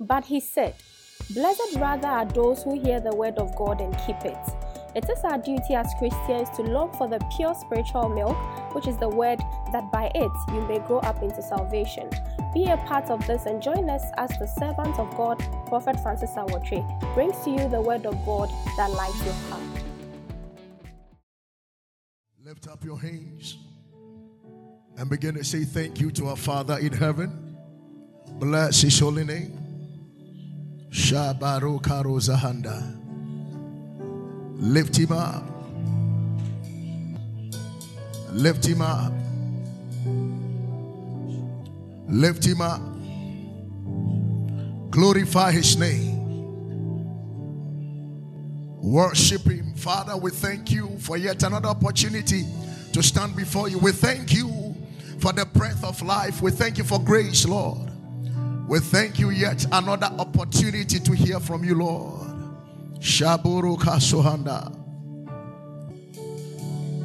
But he said, Blessed rather are those who hear the word of God and keep it. It is our duty as Christians to long for the pure spiritual milk, which is the word, that by it you may grow up into salvation. Be a part of this and join us as the servant of God, Prophet Francis Awotri, brings to you the word of God that lights your path. Lift up your hands and begin to say thank you to our Father in heaven. Bless his holy name. Shabaru Karo Zahanda. Lift him up. Lift him up. Lift him up. Glorify his name. Worship him. Father, we thank you for yet another opportunity to stand before you. We thank you for the breath of life. We thank you for grace, Lord. We thank you yet another opportunity to hear from you, Lord. Shaburu Kasuhanda.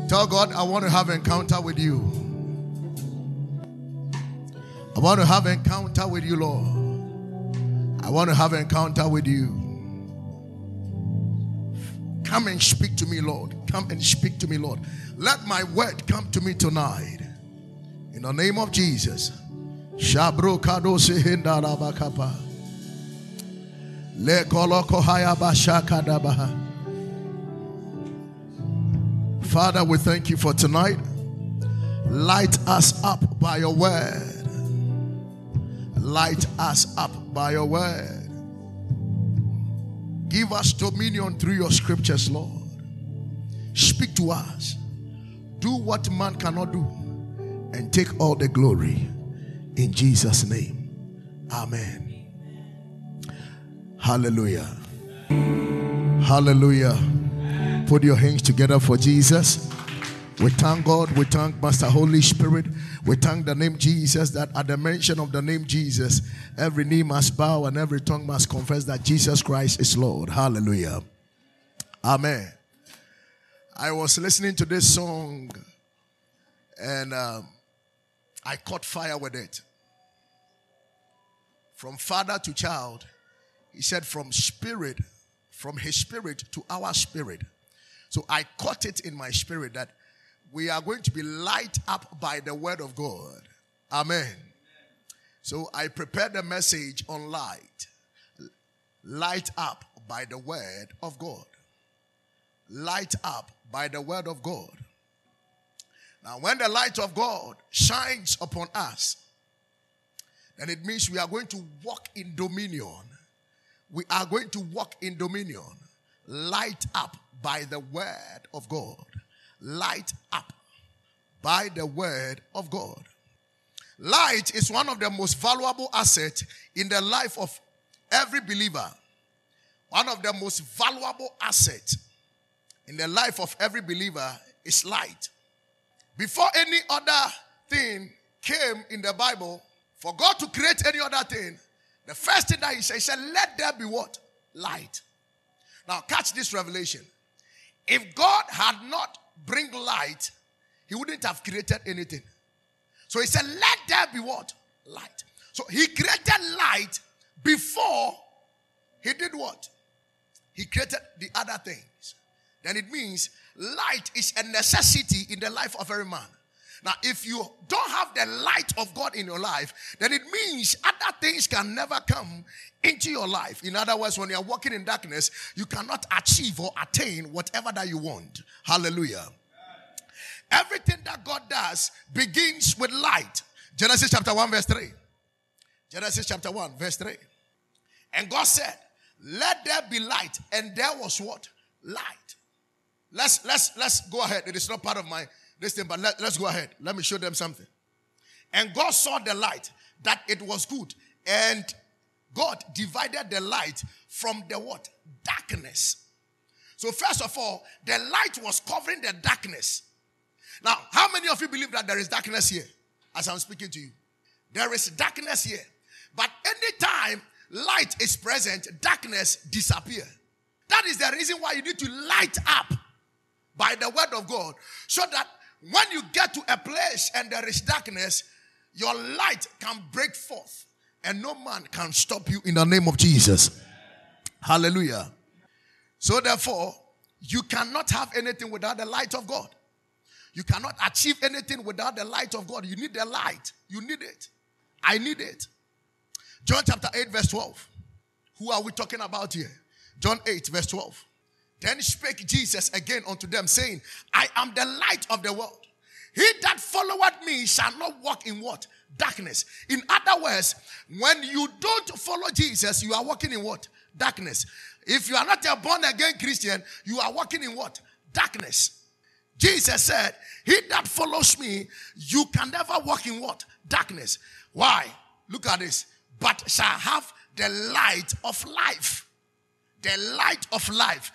Tell God, I want to have encounter with you. I want to have encounter with you, Lord. I want to have encounter with you. Come and speak to me, Lord. Come and speak to me, Lord. Let my word come to me tonight. In the name of Jesus. Shabro kado sehinda rabakapa. Le koloko. Father, we thank you for tonight. Light us up by your word. Light us up by your word. Give us dominion through your scriptures, Lord. Speak to us. Do what man cannot do and take all the glory. In Jesus' name. Amen. Hallelujah. Hallelujah. Put your hands together for Jesus. We thank God. We thank Master Holy Spirit. We thank the name Jesus that at the mention of the name Jesus, every knee must bow and every tongue must confess that Jesus Christ is Lord. Hallelujah. Amen. I was listening to this song and um, I caught fire with it. From father to child, he said, from spirit, from his spirit to our spirit. So I caught it in my spirit that we are going to be light up by the word of God. Amen. So I prepared a message on light. Light up by the word of God. Light up by the word of God. Now, when the light of God shines upon us, then it means we are going to walk in dominion. We are going to walk in dominion. Light up by the word of God. Light up by the word of God. Light is one of the most valuable assets in the life of every believer. One of the most valuable assets in the life of every believer is light. Before any other thing came in the Bible, for God to create any other thing, the first thing that He said, He said, Let there be what? Light. Now, catch this revelation. If God had not bring light, He wouldn't have created anything. So He said, Let there be what? Light. So He created light before He did what? He created the other things. Then it means light is a necessity in the life of every man. Now, if you don't have the light of God in your life, then it means other things can never come into your life. In other words, when you are walking in darkness, you cannot achieve or attain whatever that you want. Hallelujah. Everything that God does begins with light. Genesis chapter 1, verse 3. Genesis chapter 1, verse 3. And God said, Let there be light. And there was what? Light. Let's let's let's go ahead. It is not part of my thing, but let, let's go ahead. Let me show them something. And God saw the light that it was good. And God divided the light from the what? Darkness. So, first of all, the light was covering the darkness. Now, how many of you believe that there is darkness here as I'm speaking to you? There is darkness here. But anytime light is present, darkness disappear. That is the reason why you need to light up by the word of God so that when you get to a place and there is darkness, your light can break forth and no man can stop you in the name of Jesus. Hallelujah. So, therefore, you cannot have anything without the light of God. You cannot achieve anything without the light of God. You need the light. You need it. I need it. John chapter 8, verse 12. Who are we talking about here? John 8, verse 12. Then spake Jesus again unto them, saying, I am the light of the world. He that followeth me shall not walk in what? Darkness. In other words, when you don't follow Jesus, you are walking in what? Darkness. If you are not a born again Christian, you are walking in what? Darkness. Jesus said, He that follows me, you can never walk in what? Darkness. Why? Look at this. But shall have the light of life. The light of life.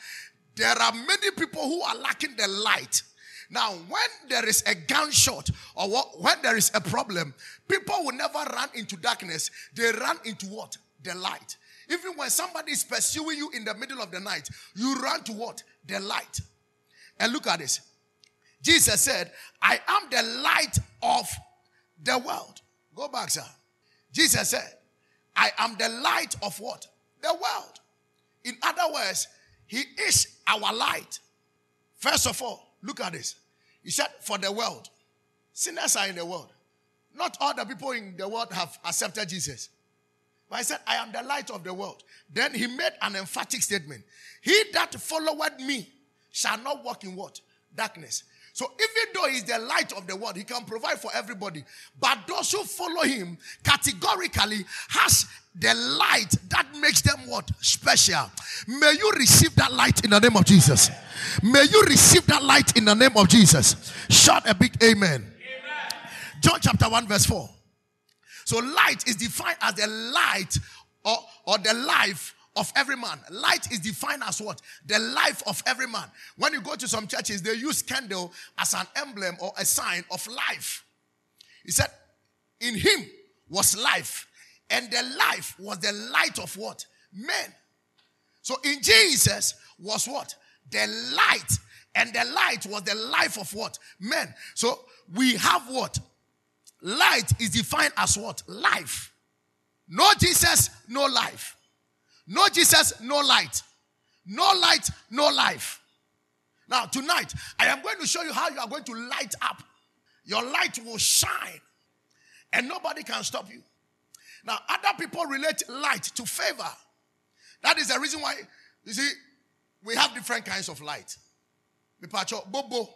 There are many people who are lacking the light. Now, when there is a gunshot or when there is a problem, people will never run into darkness. They run into what? The light. Even when somebody is pursuing you in the middle of the night, you run to what? The light. And look at this. Jesus said, I am the light of the world. Go back, sir. Jesus said, I am the light of what? The world. In other words, He is our light. First of all, look at this. He said, For the world. Sinners are in the world. Not all the people in the world have accepted Jesus. But he said, I am the light of the world. Then he made an emphatic statement. He that followeth me shall not walk in what? Darkness. So even though he's the light of the world, he can provide for everybody. But those who follow him categorically has the light that makes them what? Special. May you receive that light in the name of Jesus. May you receive that light in the name of Jesus. Shout a big amen. amen. John chapter 1 verse 4. So light is defined as the light or, or the life of every man. Light is defined as what? The life of every man. When you go to some churches, they use candle as an emblem or a sign of life. He said, In him was life, and the life was the light of what? Men. So in Jesus was what? The light. And the light was the life of what? Men. So we have what? Light is defined as what? Life. No Jesus, no life. No Jesus, no light. No light, no life. Now, tonight, I am going to show you how you are going to light up. Your light will shine, and nobody can stop you. Now, other people relate light to favor. That is the reason why, you see, we have different kinds of light. Bobo,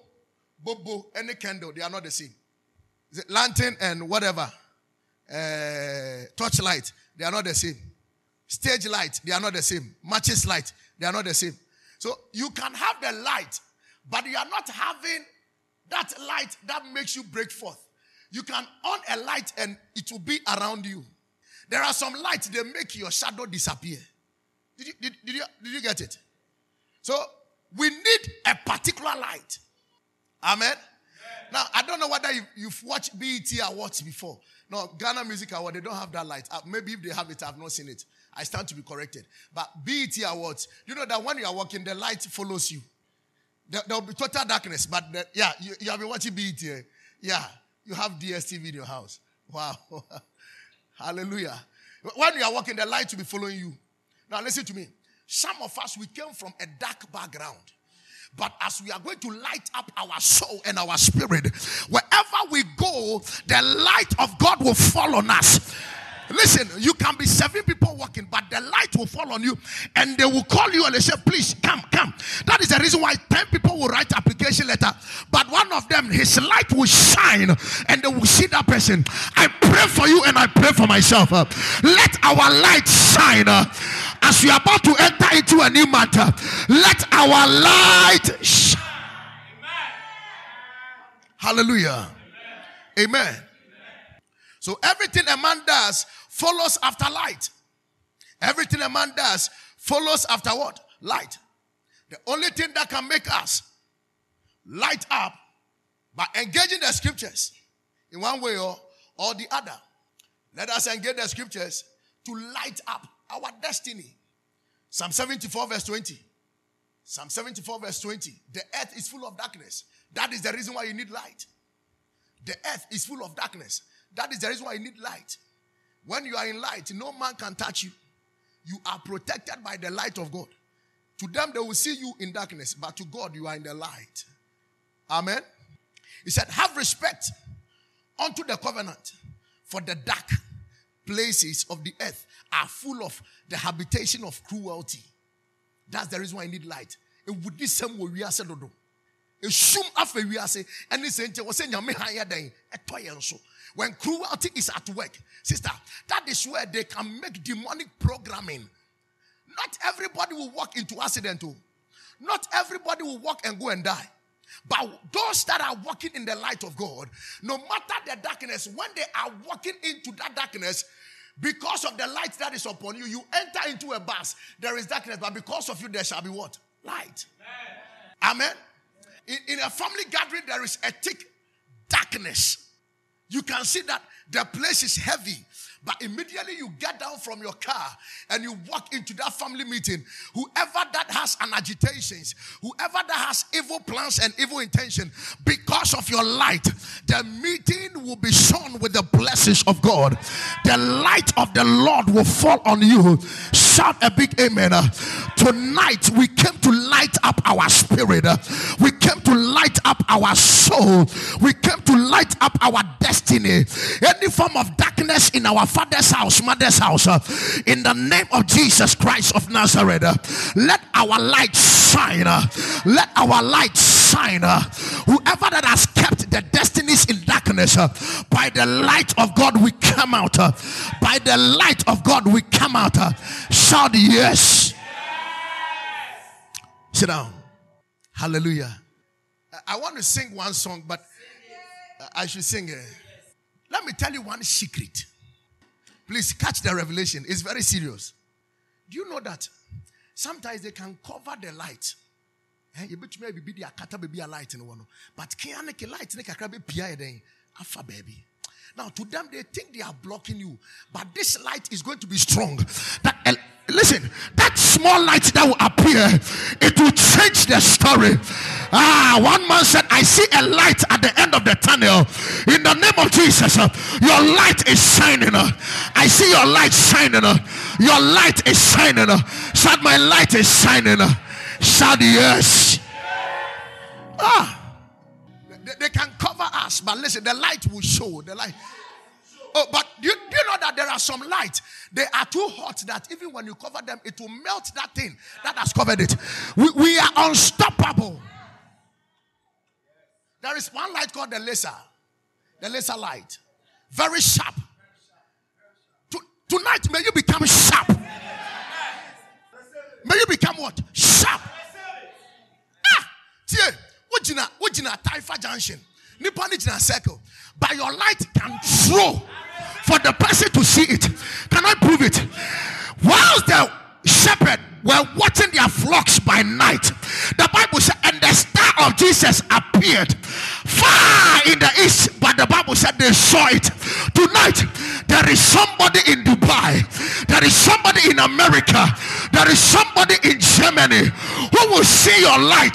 Bobo, any candle, they are not the same. Lantern and whatever, uh, torchlight, they are not the same. Stage light, they are not the same. Matches light, they are not the same. So you can have the light, but you are not having that light that makes you break forth. You can on a light and it will be around you. There are some lights, they make your shadow disappear. Did you, did, did you, did you get it? So we need a particular light. Amen. Now, I don't know whether you've, you've watched BET Awards before. No, Ghana Music Award, they don't have that light. Uh, maybe if they have it, I've not seen it. I stand to be corrected. But BET Awards, you know that when you are walking, the light follows you. There, will be total darkness, but the, yeah, you, you have been watching BET. Eh? Yeah, you have DSTV in your house. Wow. Hallelujah. When you are walking, the light will be following you. Now, listen to me. Some of us, we came from a dark background. But as we are going to light up our soul and our spirit, wherever we go, the light of God will fall on us. Listen, you can be seven people walking, but the light will fall on you and they will call you and they say, Please come, come. That is the reason why 10 people will write application letter, but one of them, his light will shine and they will see that person. I pray for you and I pray for myself. Let our light shine as we are about to enter into a new matter. Let our light shine. Hallelujah. Amen. Amen. So everything a man does follows after light. Everything a man does follows after what? Light. The only thing that can make us light up by engaging the scriptures in one way or, or the other. Let us engage the scriptures to light up our destiny. Psalm 74, verse 20. Psalm 74, verse 20. The earth is full of darkness. That is the reason why you need light. The earth is full of darkness. That is the reason why you need light. When you are in light, no man can touch you. You are protected by the light of God. To them, they will see you in darkness, but to God, you are in the light. Amen. He said, Have respect unto the covenant, for the dark places of the earth are full of the habitation of cruelty. That's the reason why I need light. It would be some way we are said, esum afa wiase ɛne sɛ nkyɛ wɔ sɛ nyame han yɛ dɛn ɛtɔ so when cruelty is at work sister that is where they can make demonic programming not everybody will walk into accident oh. not everybody will walk and go and die but those that are walking in the light of God, no matter the darkness, when they are walking into that darkness, because of the light that is upon you, you enter into a bus. There is darkness, but because of you, there shall be what? Light. Amen. Amen. In, in a family gathering, there is a thick darkness. You can see that the place is heavy. But immediately you get down from your car and you walk into that family meeting, whoever that has an agitations, whoever that has evil plans and evil intention, because of your light, the meeting will be shone with the blessings of God. The light of the Lord will fall on you. Shout a big amen. Tonight we came to light up our spirit. We came to light up our soul. We came to light up our destiny. Any form of darkness in our father's house, mother's house, uh, in the name of Jesus Christ of Nazareth, uh, let our light shine. Uh, let our light shine. Uh, whoever that has kept the destinies in darkness, uh, by the light of God, we come out. Uh, by the light of God, we come out. shout yes. yes. Sit down. Hallelujah. I want to sing one song, but I should sing it. Let me tell you one secret. Please catch the revelation. It's very serious. Do you know that sometimes they can cover the light? Eh, you bet maybe be the light in one. But can light make a crabby pia afa baby. Now to them they think they are blocking you, but this light is going to be strong. That listen, that small light that will appear, it will change the story. Ah, one man said, I see a light at the end of the tunnel. In the name of Jesus, uh, your light is shining. Uh, I see your light shining. Uh, your light is shining. Uh, shout, my light is shining. Uh, shout, yes. Ah, they, can cover us, but listen, the light will show. The light. Oh, but do you, do you know that there are some lights? They are too hot that even when you cover them, it will melt that thing that has covered it. We, we are unstoppable. There is one light called the laser, the laser light, very sharp. To, tonight, may you become sharp. May you become what? Sharp. Ah, tie, wojina, wojina Taifa Junction. Nipa ni circle. But your light can throw for the person to see it. Can I prove it? Whilst the shepherd were watching their flocks by night, the Bible said, and the star of Jesus appeared far in the east, but the Bible said they saw it. Tonight, there is somebody in Dubai, there is somebody in America, there is somebody in Germany who will see your light.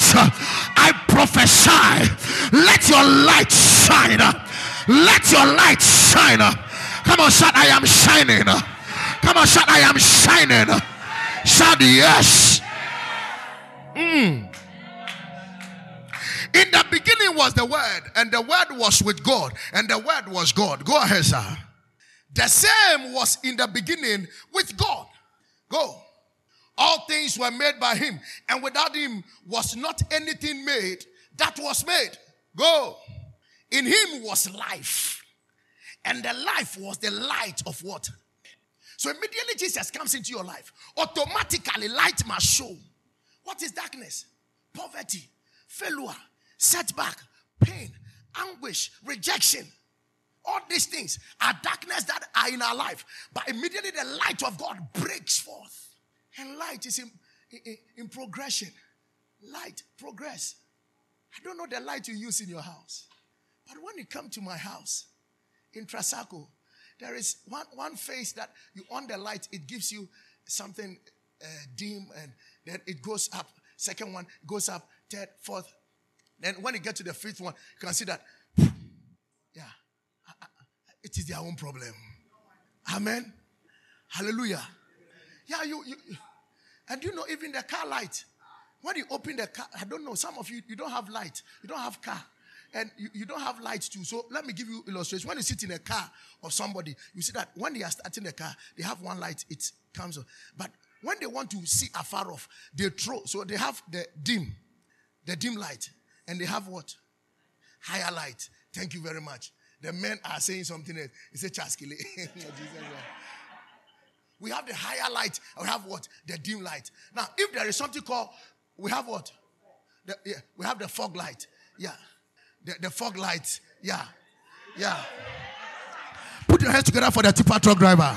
I prophesy, let your light shine. Let your light shine. Come on, shout, I am shining. Come on, shout, I am shining. Shout yes. Mm. In the beginning was the Word, and the Word was with God, and the Word was God. Go ahead, sir. The same was in the beginning with God. Go. All things were made by Him, and without Him was not anything made that was made. Go. In Him was life, and the life was the light of what? So immediately Jesus comes into your life, automatically light must show. What is darkness? Poverty, failure, setback, pain, anguish, rejection. All these things are darkness that are in our life. But immediately the light of God breaks forth. And light is in, in, in progression. Light, progress. I don't know the light you use in your house. But when you come to my house in Trasacco, there is one, one face that you on the light, it gives you something uh, dim and then it goes up. Second one goes up, third, fourth. Then when you get to the fifth one, you can see that, yeah, it is their own problem. Amen. Hallelujah. Yeah, you, you and you know even the car light. When you open the car, I don't know, some of you you don't have light, you don't have car, and you, you don't have lights too. So let me give you illustration. When you sit in a car of somebody, you see that when they are starting the car, they have one light, it comes on. But when they want to see afar off, they throw. So they have the dim, the dim light, and they have what? Higher light. Thank you very much. The men are saying something else. He said, Chaskile. we have the higher light. We have what? The dim light. Now, if there is something called, we have what? The, yeah, we have the fog light. Yeah. The, the fog light. Yeah. Yeah. Put your hands together for the tipper truck driver.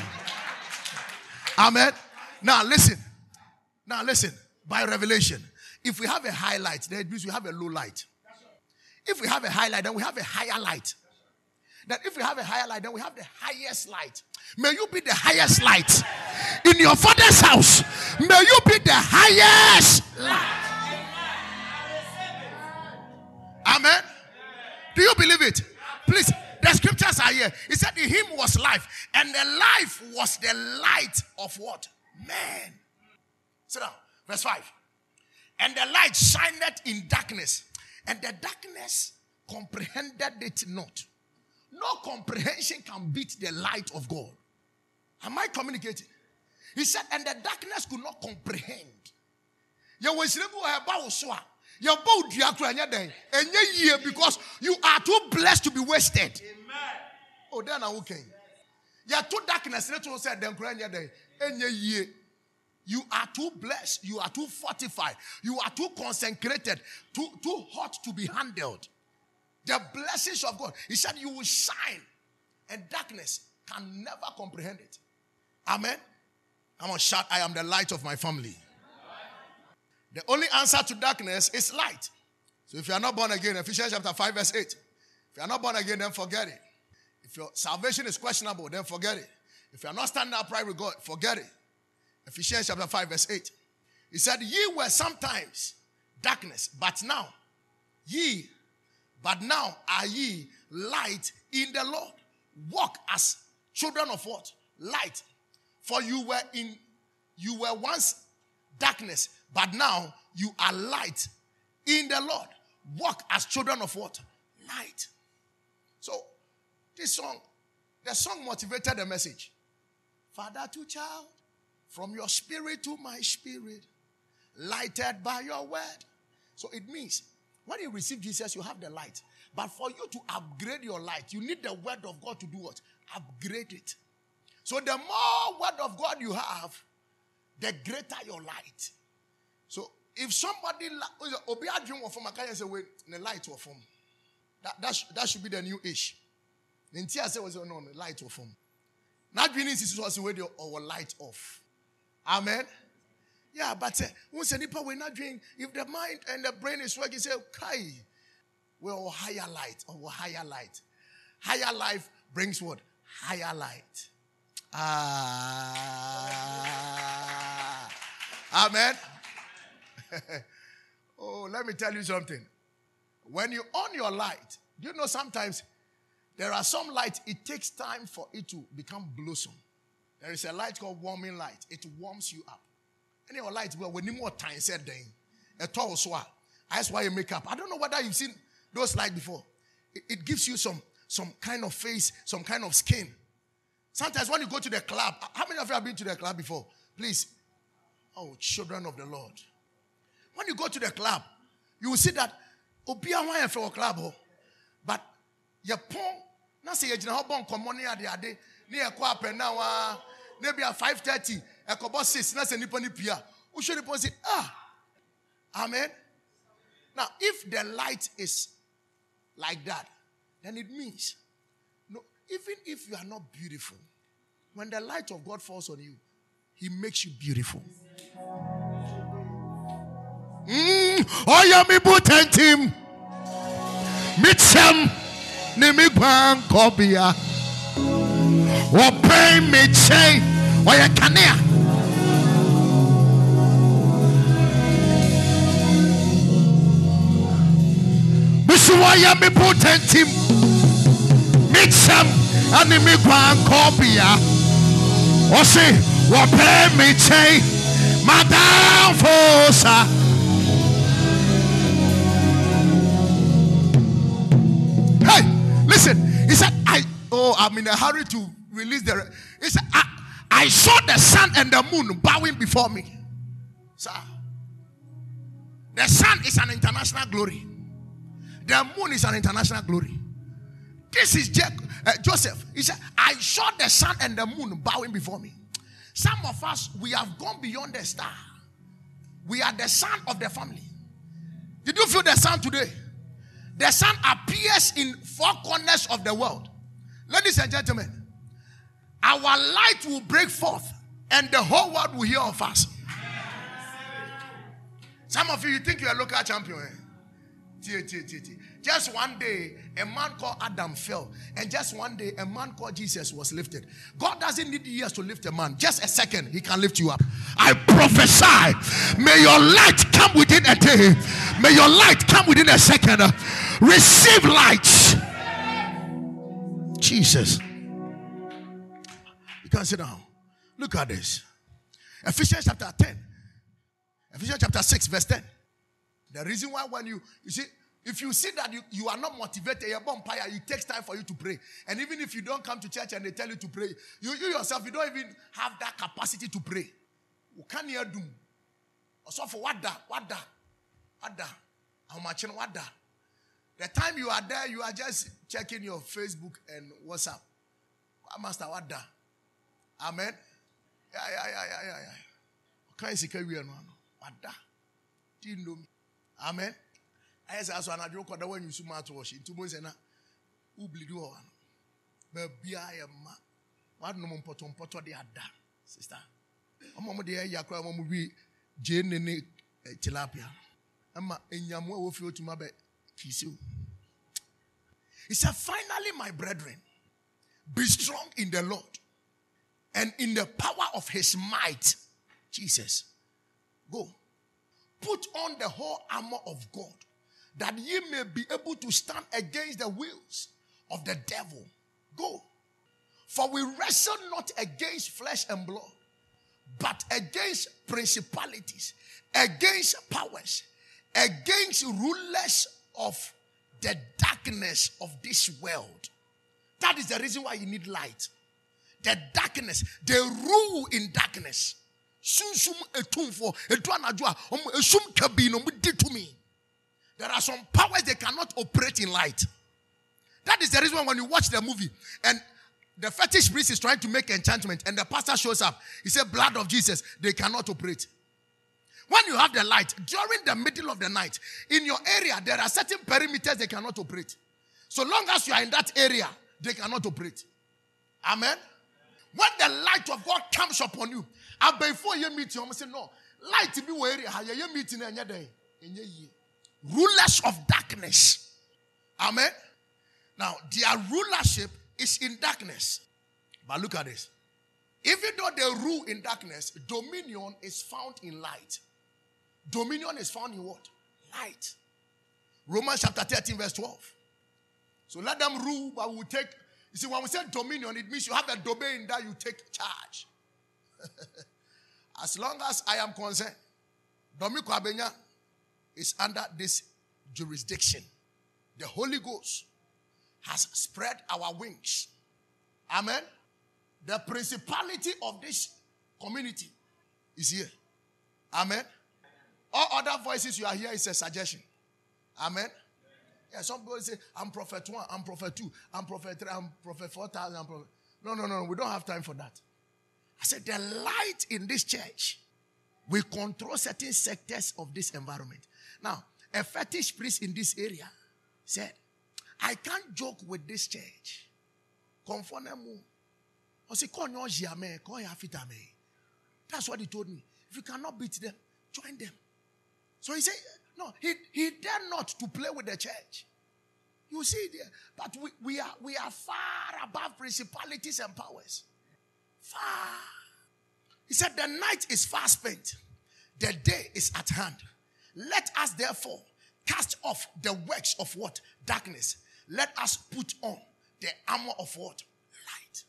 Amen. Now listen. Now listen. By revelation, if we have a high light, then it means we have a low light. If we have a high light, then we have a higher light. That if we have a higher light, then we have the highest light. May you be the highest light in your father's house. May you be the highest light. Amen. Do you believe it? Please, the scriptures are here. He said, In him was life, and the life was the light of what? Man. Sit down. Verse 5. And the light shined in darkness, and the darkness comprehended it not. No comprehension can beat the light of God. Am I communicating? He said, and the darkness could not comprehend. Because you are too blessed to be wasted. Amen. Oh, then I'm okay. You're too darkness. You are too blessed. You are too fortified. You are too consecrated, too, too hot to be handled. The blessings of God. He said, You will shine, and darkness can never comprehend it. Amen. I'm going to shout, I am the light of my family. The only answer to darkness is light. So if you are not born again, Ephesians chapter 5, verse 8. If you are not born again, then forget it. If your salvation is questionable, then forget it. If you are not standing upright with God, forget it. Ephesians chapter 5, verse 8. He said, Ye were sometimes darkness, but now ye but now are ye light in the Lord. Walk as children of what? Light. For you were in you were once darkness, but now you are light in the Lord. Walk as children of what? Light. So this song, the song motivated the message. Father to child, from your spirit to my spirit, lighted by your word. So it means when you receive Jesus, you have the light. But for you to upgrade your light, you need the word of God to do what? Upgrade it. So the more word of God you have, the greater your light. So if somebody obi adwin wɔ fam aka say wait the light wɔ fam that that, that should be the new age ne nti ase wɔ sɛ no the light wɔ fam n'adwin ne nsisi so ɔsɛ wei deɛ ɔwɔ light off amen yeah, but uh, once nipa we're not doing, if the mind and the brain is working, say, okay, we're all higher light, or higher light. Higher life brings what? Higher light. Ah. Amen. oh, let me tell you something. When you on your light, you know sometimes there are some light, it takes time for it to become blossom. There is a light called warming light. It warms you up. Any your light well when you more time said then. A tall swat that's why you make up i don't know whether you've seen those lights before. It, it, gives you some some kind of face some kind of skin. Sometimes when you go to the club how many of you have been to the club before? Please. Oh children of the lord when you go to the club you will see that obia wan for a club oh. but your pon na say you gyina hɔ bɔ nkɔmmɔ ne ade ade ne yɛ kɔ apɛ na wa ne bia 5:30 ɛkɔbɔ six na sɛ nipa ne pia. Wohwɛ nipa say ah amen. Now if the light is like that then it means no even if you are not beautiful when the light of god falls on you he makes you beautiful Mm. ɔyɛ me botantim metsɛm ne me guankɔbea wɔpɛn me kyɛn ɔyɛ kanea. Nso wɔyɛ me potentim me kyɛm ane me guankɔbea Ɔse wɔpɛ me kyɛn madamfo sa. He said, I oh, I'm in a hurry to release the. He said, I, I saw the sun and the moon bowing before me. Sir, the sun is an international glory. The moon is an international glory. This is Jacob, uh, Joseph. He said, I saw the sun and the moon bowing before me. Some of us, we have gone beyond the star. We are the sun of the family. Did you feel the sun today? The sun appears in four corners of the world. Ladies and gentlemen, our light will break forth and the whole world will hear of us. Some of you, you think you're a local champion. Eh? Just one day, a man called Adam fell, and just one day, a man called Jesus was lifted. God doesn't need years to lift a man, just a second, He can lift you up. I prophesy, may your light come within a day, may your light come within a second. Receive light. Jesus. You can sit down. Look at this. Ephesians chapter 10. Ephesians chapter 6, verse 10. The reason why when you you see if you see that you, you are not motivated, you're vampire, it takes time for you to pray. And even if you don't come to church and they tell you to pray, you, you yourself, you don't even have that capacity to pray. You can't hear doom. Also for what that? What that? What that? How much in what that? The time you are there, you are just checking your Facebook and WhatsApp. Master, what that? Amen. Yeah, yeah, yeah, yeah, yeah, yeah. Can you see What that? Do you know me? Amen ayɛ saa so anadwo kɔda woanyi so ma ato wɔhye nti mo sɛ na wobilidi wɔ hɔ no baabiaa yɛ ma wadonom mpɔtɔmpɔtɔ de ada sister ɔma mo deɛ ɛyɛ akora ɔma mo bi gyee ne ne uh, eh, tilapia. Ɛma enyamu a wofi otuma bɛ kisi o he said finally my brethren be strong in the lord and in the power of his might jesus. Go. Put on the whole armor of god that ye may be able to stand against the wills of the devil. Go. For we wrestle not against flesh and blood, but against principalities, against powers, against rulers of the darkness of this world. That is the reason why you need light. The darkness, they rule in darkness. Sunsum etumfo edu anadwo a esum kabi no mu di tumi. There are some powers they cannot operate in light. That is the reason when you watch the movie and the fetish priest is trying to make enchantment and the pastor shows up. He said, Blood of Jesus, they cannot operate. When you have the light, during the middle of the night, in your area, there are certain perimeters they cannot operate. So long as you are in that area, they cannot operate. Amen. When the light of God comes upon you, and before you meet you, I'm saying, No, light be where area, you meeting in your day. Rulers of darkness. Amen. Now, their rulership is in darkness. But look at this. Even though they rule in darkness, dominion is found in light. Dominion is found in what? Light. Romans chapter 13, verse 12. So let them rule, but we take. You see, when we say dominion, it means you have a domain that you take charge. as long as I am concerned, Dome Kwabenya is under this jurisdiction. The Holy Ghost has spread our wings. Amen. The principality of this community is here. Amen. All other voices you are here is a suggestion. Amen. Yeah, some people say, I'm prophet one, I'm prophet two, I'm prophet three, I'm prophet 4,000. I'm prophet. No, no, no, we don't have time for that. I said, the light in this church will control certain sectors of this environment. Now, a fetish priest in this area said, I can't joke with this church. Conformemu. That's what he told me. If you cannot beat them, join them. So he said, No, he, he dared not to play with the church. You see there, but we, we are we are far above principalities and powers. Far. He said, The night is far spent, the day is at hand. Let us therefore cast off the works of what? Darkness. Let us put on the armor of what? Light.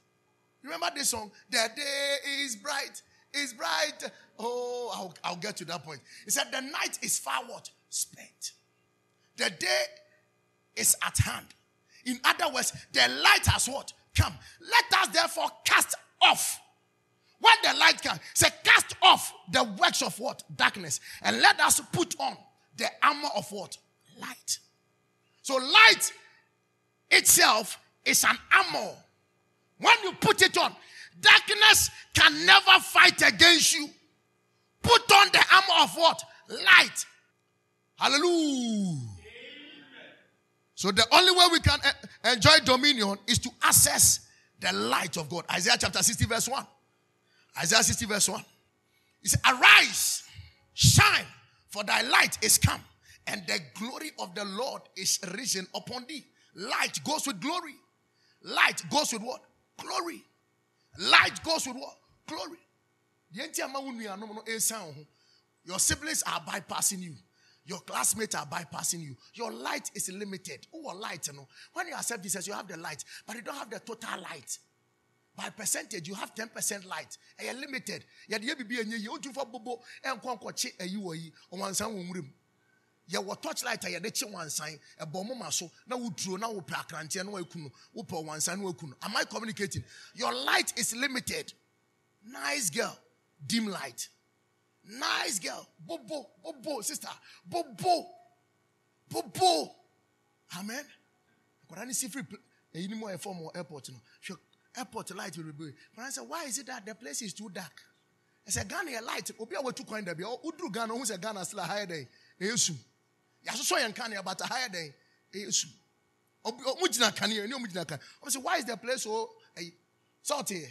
Remember this song? The day is bright, is bright. Oh, I'll, I'll get to that point. He said, The night is far what? Spent. The day is at hand. In other words, the light has what? Come. Let us therefore cast off. When the light comes, say, cast off the works of what? Darkness. And let us put on the armor of what? Light. So, light itself is an armor. When you put it on, darkness can never fight against you. Put on the armor of what? Light. Hallelujah. So the only way we can eh, enjoy dominion is to access the light of God. Isaiah chapter 60, verse 1. Isaiah 60, verse 1. He said, Arise, shine, for thy light is come, and the glory of the Lord is risen upon thee. Light goes with glory. Light goes with what? Glory. Light goes with what? Glory. Eh, oh. Your siblings are bypassing you. Your classmates are bypassing you. Your light is limited. Oh, light, you know. When you accept Jesus, you have the light, but you don't have the total light. By percentage, you have 10% light. And you're limited. You're the baby and you for bobo and conquer a eh, you on one side room. You touch light, you're the one sign, a bomb muscle. Now, we drew now, we pack and no kuno, upo one sign, Am I communicating? Your light is limited. Nice girl, dim light. Nice girl. Bobo, bobo, sister. Bobo. Bobo. Amen. But I see free any eh, more form or airport. You know. Airport light will be. But I said, why is it that the place is too dark? I said, Ghana light. Obi awa tu coin debi. Udru Ghana who said Ghana still higher day. Yesu. Yaso so yan Ghana but a higher day. Yesu. Mujina Kanye. No mujina Kanye. I said, why is the place so salty?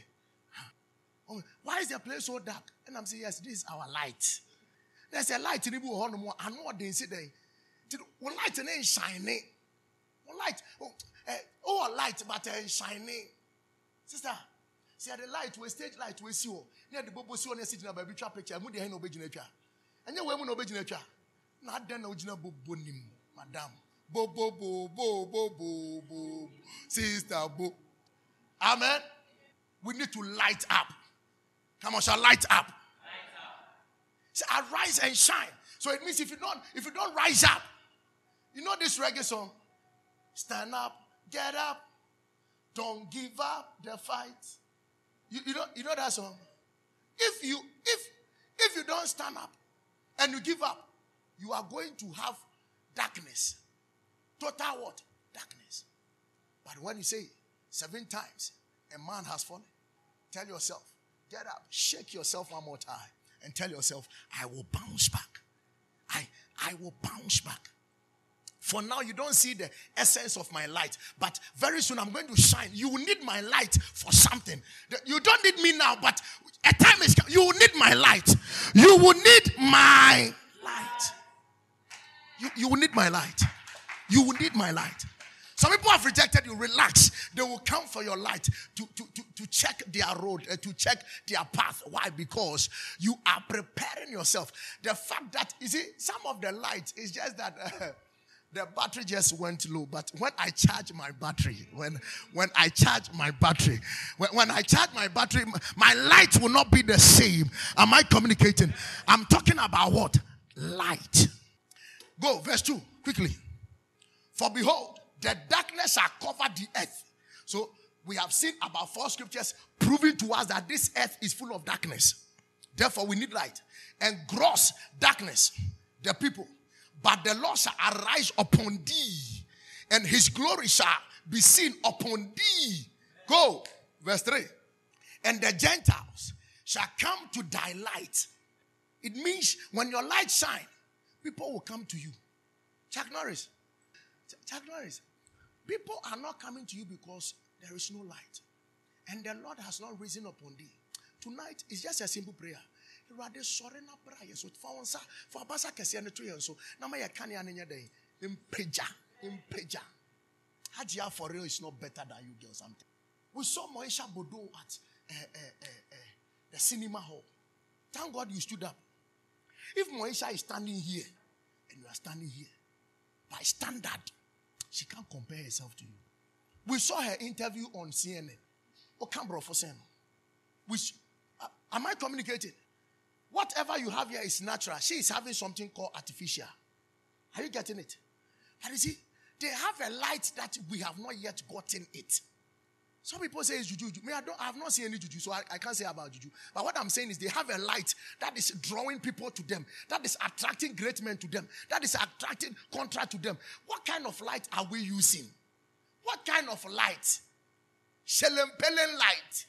Oh, why is the place so dark? And I'm saying, yes, this is our light. There's a light in the world. I know what they say light and shining. Light. Oh, uh, oh, light, but uh, shining. Sister, see the light, we stage light, we see. Near the bobo see on sitting a baby trap picture. Moody hen obey nature. And you women obey nature. Not then original bobo nim, madam. Bobo, bo, bo, bo, bo, bo. Sister, bo. Amen. We need to light up. Come on, shall light up. Light up. Say, arise and shine. So it means if you don't, if you don't rise up, you know this reggae song? Stand up, get up, don't give up the fight. You, you know, you know that song? If you if if you don't stand up and you give up, you are going to have darkness. Total what? Darkness. But when you say seven times a man has fallen, tell yourself, Get up, shake yourself one more time, and tell yourself, I will bounce back. I, I will bounce back. For now, you don't see the essence of my light, but very soon I'm going to shine. You will need my light for something. You don't need me now, but a time is coming. You will need my light. You will need my light. You, you will need my light. You will need my light. Some people have rejected you. Relax. They will come for your light to, to, to, to check their road, uh, to check their path. Why? Because you are preparing yourself. The fact that, you see, some of the light is just that. Uh, the battery just went low but when i charge my battery when when i charge my battery when, when i charge my battery my light will not be the same am i communicating i'm talking about what light go verse 2 quickly for behold the darkness shall cover the earth. So we have seen about four scriptures proving to us that this earth is full of darkness. Therefore, we need light. And gross darkness, the people. But the Lord shall arise upon thee, and his glory shall be seen upon thee. Go, verse 3. And the Gentiles shall come to thy light. It means when your light shine, people will come to you. Chuck Norris. Chuck Norris. People are not coming to you because there is no light. And the Lord has not risen upon thee. Tonight is just a simple prayer. Rather sorry na prayer. So for once for abasa kese ne to so na ma den. Impeja, impeja. Hajia for real is not better than you girls. Something. We saw Moesha Boduong at uh, uh, uh, the cinema hall. Thank God you stood up. If Moesha is standing here and you are standing here, by standard, she can't compare herself to you. We saw her interview on CNN. Okambro for sin. Which uh, am I communicating? Whatever you have here is natural. She is having something called artificial. Are you getting it? And you see, they have a light that we have not yet gotten it. Some people say it's juju. Me, I don't. I have not seen any juju, so I, I can't say about juju. But what I'm saying is, they have a light that is drawing people to them, that is attracting great men to them, that is attracting contract to them. What kind of light are we using? What kind of light? Shelempelen light,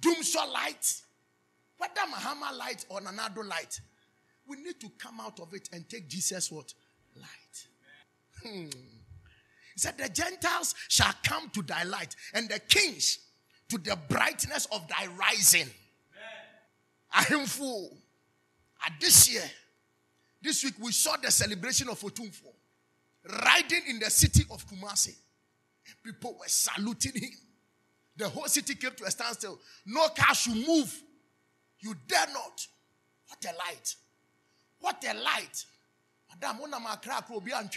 Doomsaw light, whether Mahama light or Nana Addo light. We need to come out of it and take Jesus what light. Hmm. He said, The Gentiles shall come to thy light, and the kings to the brightness of thy rising. Ahemfo. At this year, this week, we saw the celebration of Otumfo riding in the city of Kumasi. People were saluting him. The whole city came to a standstill. No car should move. You dare not. What a light. What a light. Madam, one of my crack will be on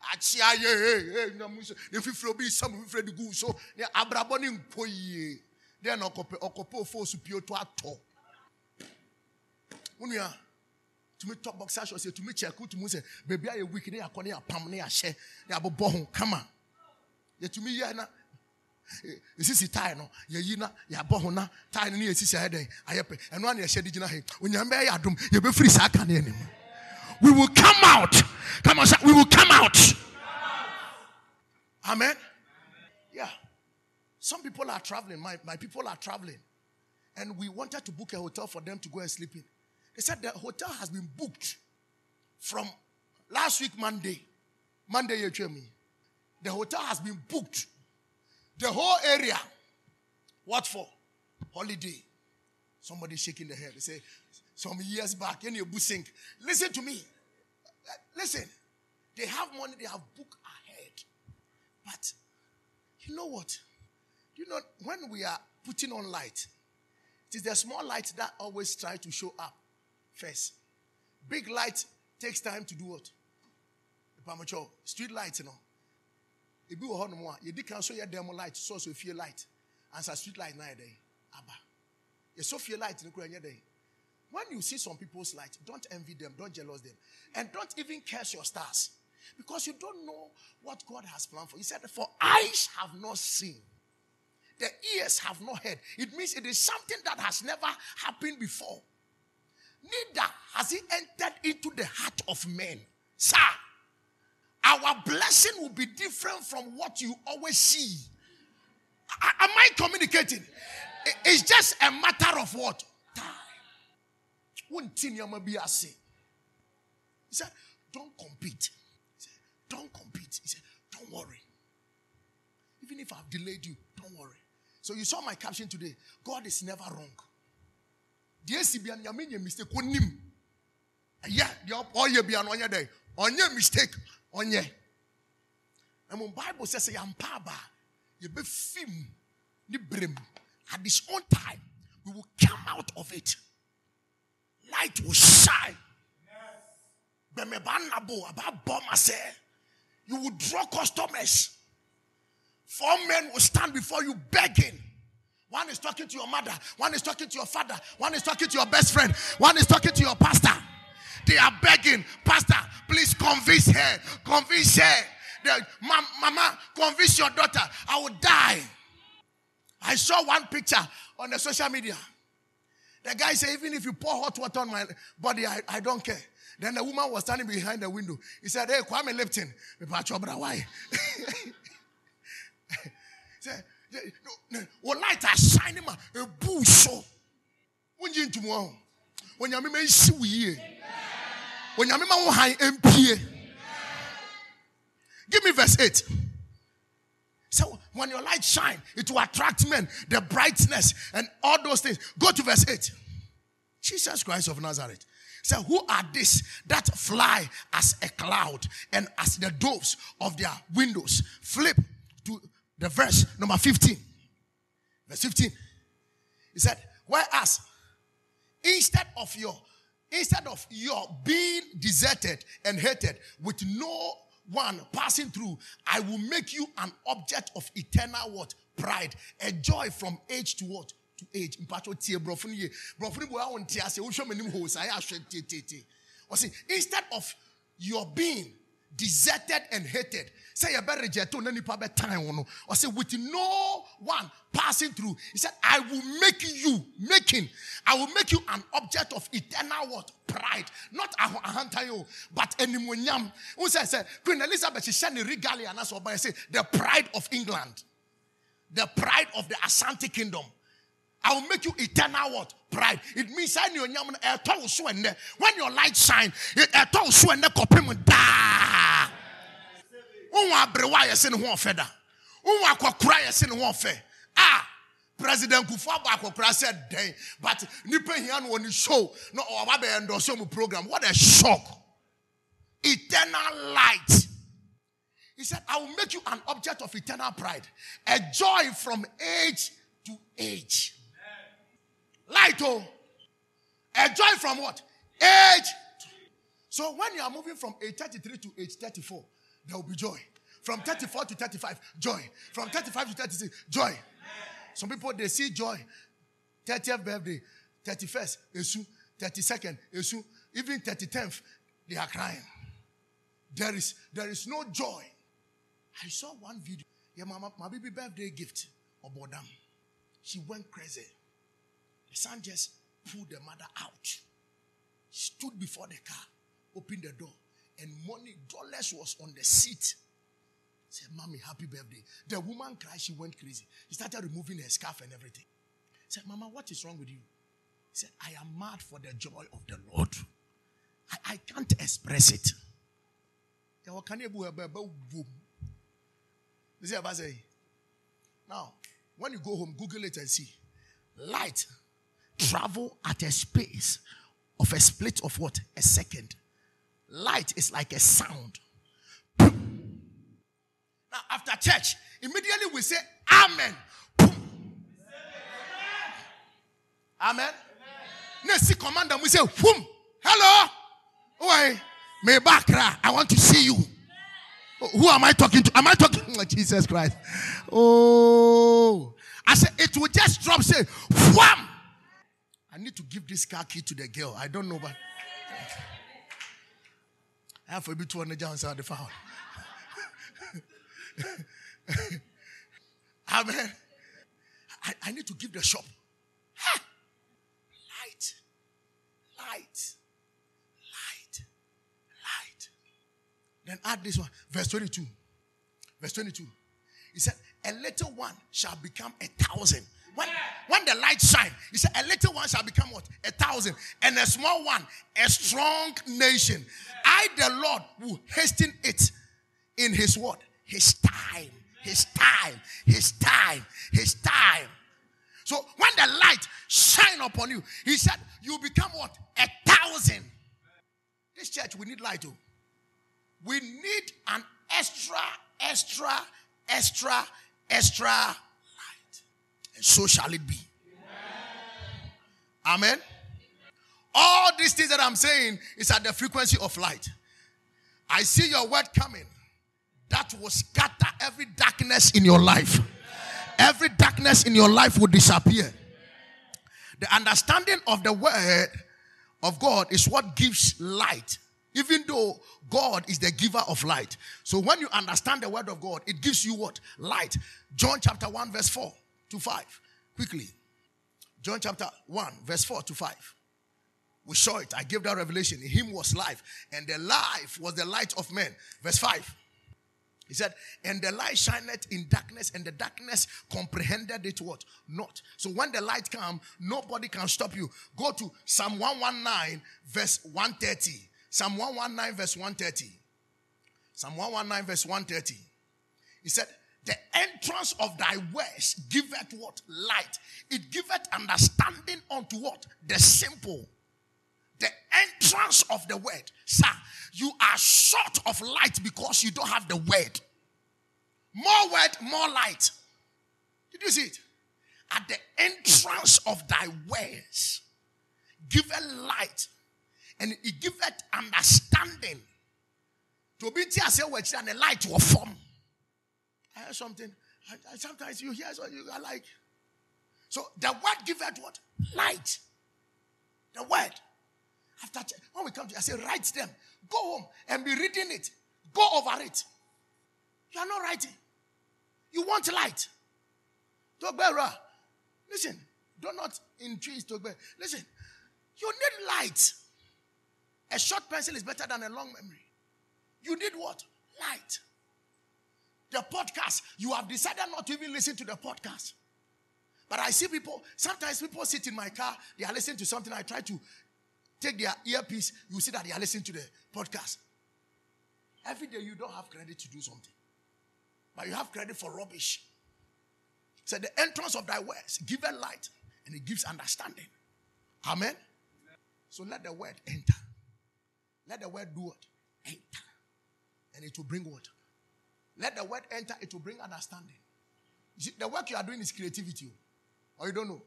akyea yɛ nyam so ne fifiri obi sam fifiri de gu so ne abrabɔ ne nkɔ yie deɛ na ɔkɔpɛ ɔkɔpɛ ofo so pie to atɔ wonua tumi tɔ boxer shorts yɛ tumi kyɛ tumi sɛ beebi ayɛ weak ne yakɔ ne yapam ne yahyɛ ne abobɔ ho kama yɛtumi yɛ na esisi tae no yɛyi na yɛabɔ ho na tae no ne yɛsisi ayɛ dɛn ayɛ pɛ ɛno yɛhyɛ de gyina he onyame bɛyɛ adom yɛbɛfiri saa we will come out. Come on, say, we will come out. Amen. Yeah. Some people are traveling. My, my people are traveling. And we wanted to book a hotel for them to go and sleep in. They said the hotel has been booked from last week, Monday. Monday, you hear me. The hotel has been booked. The whole area. What for? Holiday. Somebody shaking their head. They say, some years back in your sink. Listen to me. Listen. They have money, they have book ahead. But you know what? You know, when we are putting on light, it is the small light that always try to show up first. Big light takes time to do what? The Pamacho, street light, you know. If you want more, you can show your demo light, so so fear light. Answer street light now day. Abba. You so fear light in the day. When you see some people's light, don't envy them, don't jealous them, and don't even curse your stars because you don't know what God has planned for. He said, For eyes have not seen, the ears have not heard. It means it is something that has never happened before. Neither has it entered into the heart of men. Sir, our blessing will be different from what you always see. Am I communicating? It's just a matter of what? ase he said don't compete. He said don't compete. He said don't worry. Even if i've delayed you don't worry. So you saw my caption today. God is never wrong. Si bia nyame nyɛ mistake deɛ ɔyɛ bia no ɔnyɛ dɛ ɔnyɛ mistake ɔnyɛ ɛmu bible sɛ sɛ yɛmpa aba yɛbɛfi mu ne berɛ mu at this own time we will come out of it light will shine. You will draw customers. Four men will stand before you begging. One is talking to your mother, one is talking to your father, one is talking to your best friend, one is talking to your pastor. They are begging, Pastor, please convince her, convince her. Mama, convince your daughter. I will die. I saw one picture on the social media. The guy said, even if you pour hot water on my body, I, I don't care. Then the woman was standing behind the window. He said, Hey, Kwame Lipton. Why? no, light is shining a bush when you into one when you may see we when you may high MP give me verse 8 so when your light shine, it will attract men, the brightness and all those things. Go to verse 8. Jesus Christ of Nazareth. So who are these that fly as a cloud and as the doves of their windows? Flip to the verse number 15. Verse 15. He said, Whereas instead of your instead of your being deserted and hated with no one passing through, I will make you an object of eternal what? pride. A joy from age to what? To age. Mpacho tie brofuni ye. Brofuni bo awon tie ase. Wo hwe manim ho sa ya hwe tie tie tie. Or see, instead of your being deserted and hated. Say you better reject on any public time. Or say with no one passing through. He said, I will make you, making, I will make you an object of eternal what? Pride. Not a hunter you, but anymunyam. Who says Queen Elizabeth, she said regalia and that's what I say, the pride of England. The pride of the Ashanti kingdom. I will make you eternal what? Pride. It means I know eh, when your light shine, eh, eh, it so and the da. Unwa brewa yesi ne ho. Unwa akokora yesi ne ho ofe. Ah, President Kufuor Akokora said then, but nipa here no on show no oh, or ba be endorse mu program. What a shock. Eternal light. He said, I will make you an object of eternal pride, a joy from age to age. Light, oh. A joy from what? Age. So when you are moving from age 33 to age 34, there will be joy. From 34 to 35, joy. From 35 to 36, joy. Some people they see joy. 30th birthday, 31st, esu, 32nd, esu, even 33rd, they are crying. There is there is no joy. I saw one video. Yeah, mama, my baby birthday gift. Obodam. She went crazy. The son just pulled the mother out, stood before the car, opened the door, and money, dollars was on the seat. Said, Mommy, happy birthday. The woman cried, she went crazy. He started removing her scarf and everything. Said, Mama, what is wrong with you? He said, I am mad for the joy of the Lord. I, I can't express it. Now, when you go home, Google it and see. Light travel at a space of a split of what? A second. Light is like a sound. Now, after church, immediately we say, Amen. Amen. Next commander, we say, Whom? Hello? Why? Me bakra. I want to see you. Who am I talking to? Am I talking to Jesus Christ? Oh, I said it will just drop. Say, wham. I need to give this car key to the girl. I don't know, but I have a bit to the outside the foul. Amen. I, I need to give the shop. Ha! Light. Light. Light. Light. Then add this one. Verse 22. Verse 22. He said, A little one shall become a thousand when, when the light shine, he said, a little one shall become what? A thousand. And a small one, a strong nation. I, the Lord, will hasten it in his word. His time. His time. His time. His time. So when the light shine upon you, he said, you become what? A thousand. This church, we need light too. We need an extra, extra, extra, extra and so shall it be. Amen. Amen. All these things that I'm saying is at the frequency of light. I see your word coming that will scatter every darkness in your life. Every darkness in your life will disappear. The understanding of the word of God is what gives light, even though God is the giver of light. So when you understand the word of God, it gives you what? Light. John chapter 1, verse 4 to 5. Quickly. John chapter 1, verse 4 to 5. We saw it. I gave that revelation. In him was life, and the life was the light of men. Verse 5. He said, And the light shineth in darkness, and the darkness comprehended it what? Not. So when the light come, nobody can stop you. Go to Psalm 119, verse 130. Psalm 119, verse 130. Psalm 119, verse 130. He said, the entrance of thy words giveth what? Light. It giveth understanding unto what? The simple. The entrance of the word. Sir, you are short of light because you don't have the word. More word, more light. Did you see it? At the entrance of thy words, giveth light. And it giveth understanding. To be and the light will form. I heard something. sometimes you hear so you are like. So the word giveth what? Light. The word. After when we come to, I say, write them. Go home and be reading it. Go over it. You are not writing. You want light. Togbera. Listen, do not increase Togbe. Listen, you need light. A short pencil is better than a long memory. You need what? Light. The podcast, you have decided not to even listen to the podcast. But I see people, sometimes people sit in my car, they are listening to something. I try to take their earpiece, you see that they are listening to the podcast. Every day you don't have credit to do something, but you have credit for rubbish. So the entrance of thy words give a light and it gives understanding. Amen. So let the word enter. Let the word do what? Enter. And it will bring what? Let the word enter, it will bring understanding. See, the work you are doing is creativity. Or you don't know.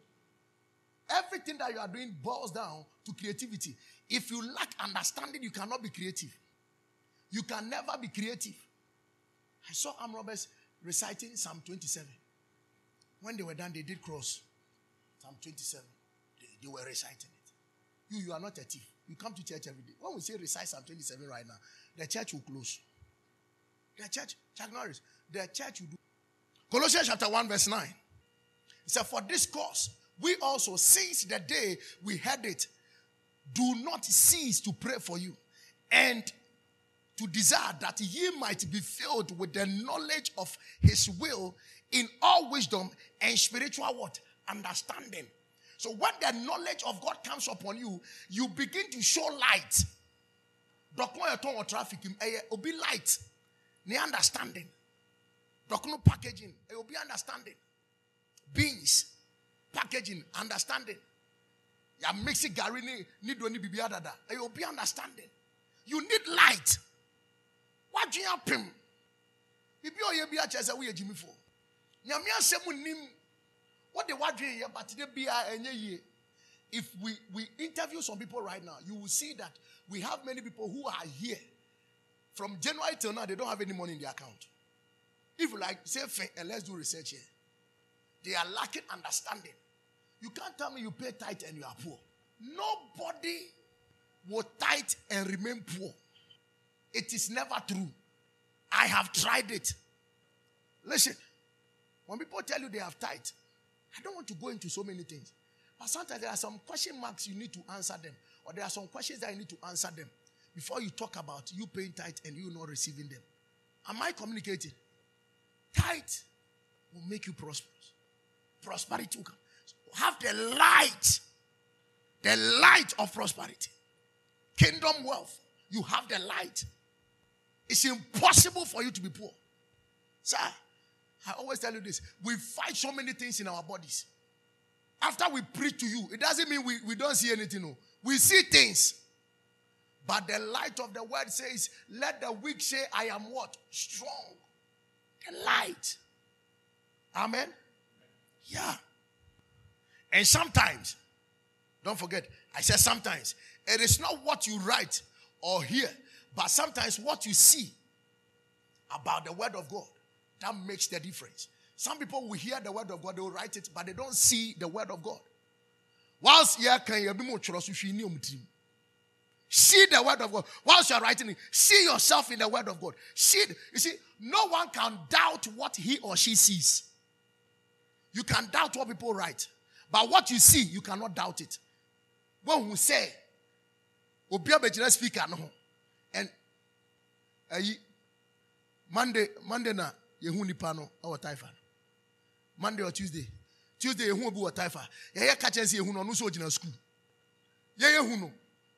Everything that you are doing boils down to creativity. If you lack understanding, you cannot be creative. You can never be creative. I saw arm robbers reciting Psalm 27. When they were done, they did cross. Psalm 27. They, they were reciting it. You, you are not a thief. You come to church every day. When we say recite Psalm 27 right now, the church will close. The church, Chuck Norris, the church will do. Colossians chapter 1, verse 9. He said, For this cause, we also, since the day we heard it, do not cease to pray for you and to desire that ye might be filled with the knowledge of his will in all wisdom and spiritual what? Understanding. So when the knowledge of God comes upon you, you begin to show light. Dokon traffic eh, eh, obi light. Ne understanding. Dokon packaging, will be understanding. Beans, packaging, understanding. Ya mix it gari ni ni do ni bibi adada. Will be understanding. You need light. What you pim? Bibi oye bi ache se wo ye jimi fo. Nyame asem nim. What ye but they be enye ye. If we we interview some people right now, you will see that we have many people who are here from January till now, they don't have any money in their account. If you like, say, and eh, let's do research here. They are lacking understanding. You can't tell me you pay tithe and you are poor. Nobody will tithe and remain poor. It is never true. I have tried it. Listen, when people tell you they have tithe, I don't want to go into so many things. But sometimes there are some question marks you need to answer them, or there are some questions that you need to answer them before you talk about you paying tithe and you not receiving them. Am I communicating? Tithe will make you prosperous. Prosperity will come. So have the light, the light of prosperity. Kingdom wealth. You have the light. It's impossible for you to be poor. Sir, I always tell you this. We fight so many things in our bodies. After we preach to you, it doesn't mean we, we don't see anything. No. We see things. But the light of the word says, Let the weak say, I am what? Strong. The light. Amen. Yeah. And sometimes, don't forget, I said sometimes, it is not what you write or hear, but sometimes what you see about the word of God that makes the difference. Some people will hear the word of God, they will write it, but they don't see the word of God. Whilst yeah, can you be more See the word of God. Whilst you're writing it, see yourself in the word of God. See, you see, no one can doubt what he or she sees. You can doubt what people write, but what you see, you cannot doubt it. When we say, Obi abegyina speaker no and eh, ayi Monday Monday na yehu nipa no ɛwɔ taifa Monday or Tuesday Tuesday yehu obi taifa yɛyɛ kakyɛ nsi yehu school yɛyɛ hu no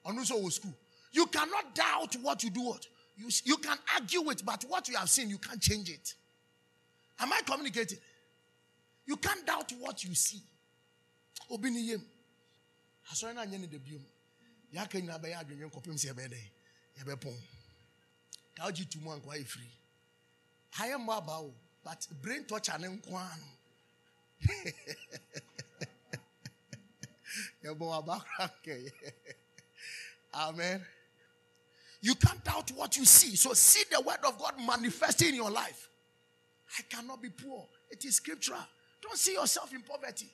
also school. You cannot doubt what you do. What you, you can argue it, but what you have seen, you can't change it. Am I communicating? You can't doubt what you see. Obini yem. Asɔre na nyɛ the de Ya Yaka nyina bɛyɛ adwene nkɔpem sɛ yɛbɛyɛ dɛ yɛbɛpɔn. Ka ogye tu mu ankɔ ayɛ firi. Ayɛ mbɔ aba o, but brain torture ne nko ano. Yɛbɔ aba kora nkɛyɛ. Amen. You can't doubt what you see. So see the word of God manifesting in your life. I cannot be poor. It is scriptural. Don't see yourself in poverty.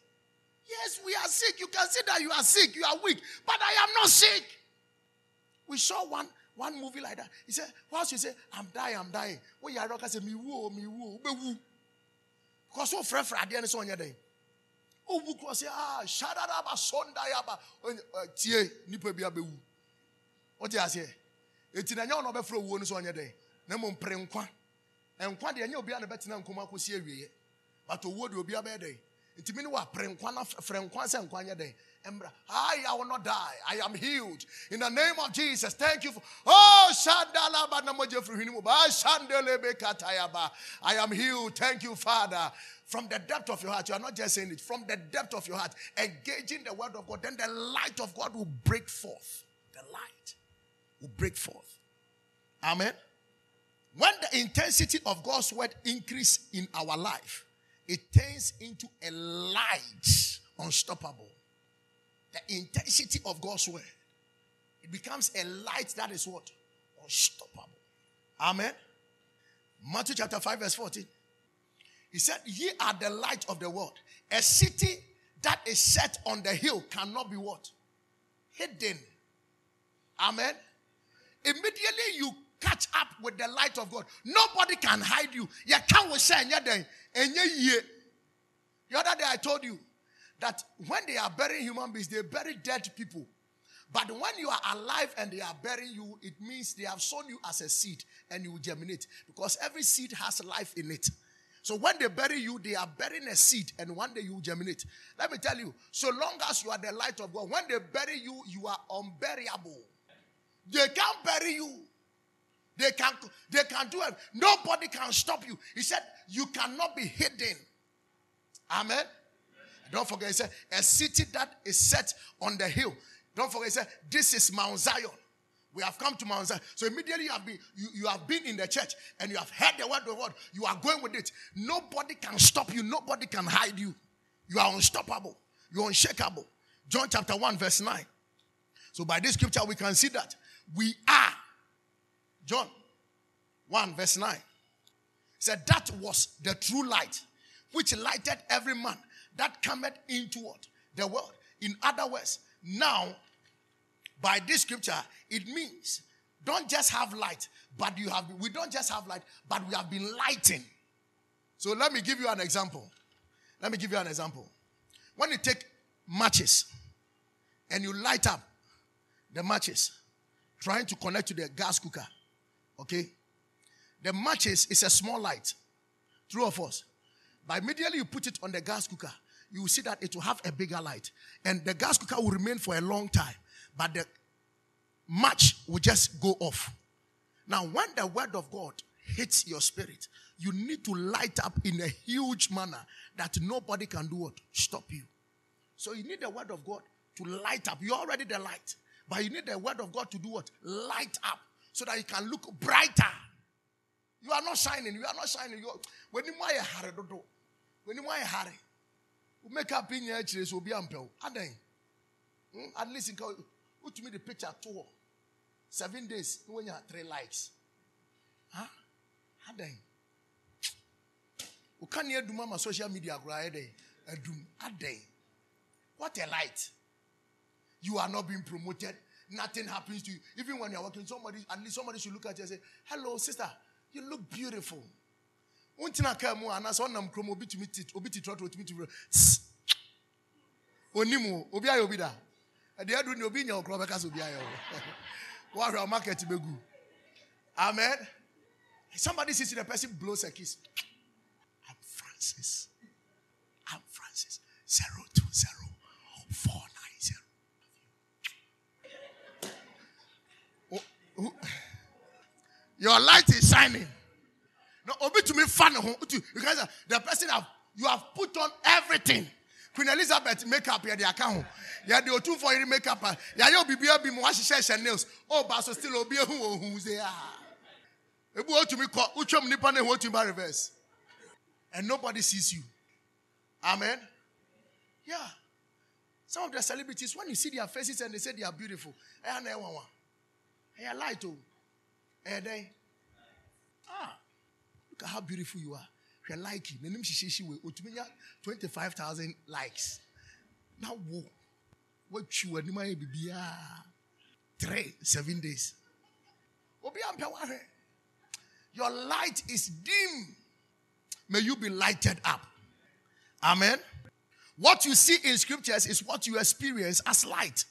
Yes, we are sick. You can see that you are sick, you are weak, but I am not sick. We saw one one movie like that. He said, whilst you say, I'm dying, I'm dying. When you are not say, me woo, me woo, me woo. Because so fresh, fresh, the on your day. Oh, was ah, shadaba, sondayaba, tie, nipa bi abewu. What you say? Eti na nya ono be fro wuo no so onye den. Na mo mpre nkwa. Nkwa de nya obi a na awieye. But owuo de obi abe den. Enti mi nkwa na fre nkwa nkwa nya den. I, I will not die. I am healed. In the name of Jesus. Thank you for Oh Shandalaba Katayaba. I am healed. Thank you, Father. From the depth of your heart, you are not just saying it, from the depth of your heart, engaging the word of God, then the light of God will break forth. The light will break forth. Amen. When the intensity of God's word increase in our life, it turns into a light unstoppable the intensity of God's word, it becomes a light that is what? Unstoppable. Amen. Matthew chapter 5, verse 14. He said, Ye are the light of the world. A city that is set on the hill cannot be what? Hidden. Amen. Immediately you catch up with the light of God. Nobody can hide you. You can't anything. The other day I told you that when they are burying human beings, they bury dead people. But when you are alive and they are burying you, it means they have sown you as a seed and you will germinate because every seed has life in it. So when they bury you, they are burying a seed and one day you will germinate. Let me tell you, so long as you are the light of God, when they bury you, you are unburyable. They can't bury you. They can they can do it. Nobody can stop you. He said, You cannot be hidden. Amen. Don't forget, he said, a city that is set on the hill. Don't forget, he said, this is Mount Zion. We have come to Mount Zion. So immediately you have been you, you have been in the church and you have heard the word of God. You are going with it. Nobody can stop you, nobody can hide you. You are unstoppable, you're unshakable. John chapter 1, verse 9. So by this scripture, we can see that we are. John 1, verse 9. Said that was the true light, which lighted every man that cometh into what? The world. In other words, now, by this scripture, it means don't just have light, but you have we don't just have light, but we have been lighting. So let me give you an example. Let me give you an example. When you take matches and you light up the matches, trying to connect to the gas cooker, okay? The matches is a small light. True of us. But immediately you put it on the gas cooker, you will see that it will have a bigger light. And the gas cooker will remain for a long time. But the match will just go off. Now, when the word of God hits your spirit, you need to light up in a huge manner that nobody can do what? Stop you. So you need the word of God to light up. You're already the light. But you need the word of God to do what? Light up. So that you can look brighter. You are not shining. You are not shining. You're, when you want when you want a harry, make up in your church will be ample. Aden. Hmm? At least put to me the picture tour. Seven days when you have three likes. Huh? Aden. You can't hear my social media. Aden. What a light. You are not being promoted. Nothing happens to you. Even when you're working, somebody, at least somebody should look at you and say, Hello, sister, you look beautiful. Obi ni o amen. Somebody sees the person blows a kiss. I'm francis. I'm francis. Zero two zero four nine zero oh, oh. your light is shining no, obi to me fun because the person have you have put on everything. Queen Elizabeth makeup here the account. Yeah, the two for your makeup. Yeah, you be be be mo share nails. Oh, but so still obi who who say ah. Ebu to me call utwam nipa na to me reverse. And nobody sees you. Amen. Yeah. Some of the celebrities, when you see their faces and they say they are beautiful, eh, eh, light, oh, eh, they, ah, Look at how beautiful you are. hwɛ like n'anim hyehyɛhye wei otumi nya twenty five thousand likes. Na wo watwi w'anim ayɛ biribiara three seven days. Ampɛ your light is dim. May you be lighted up. Amen. What you see in scriptures is what you experience as light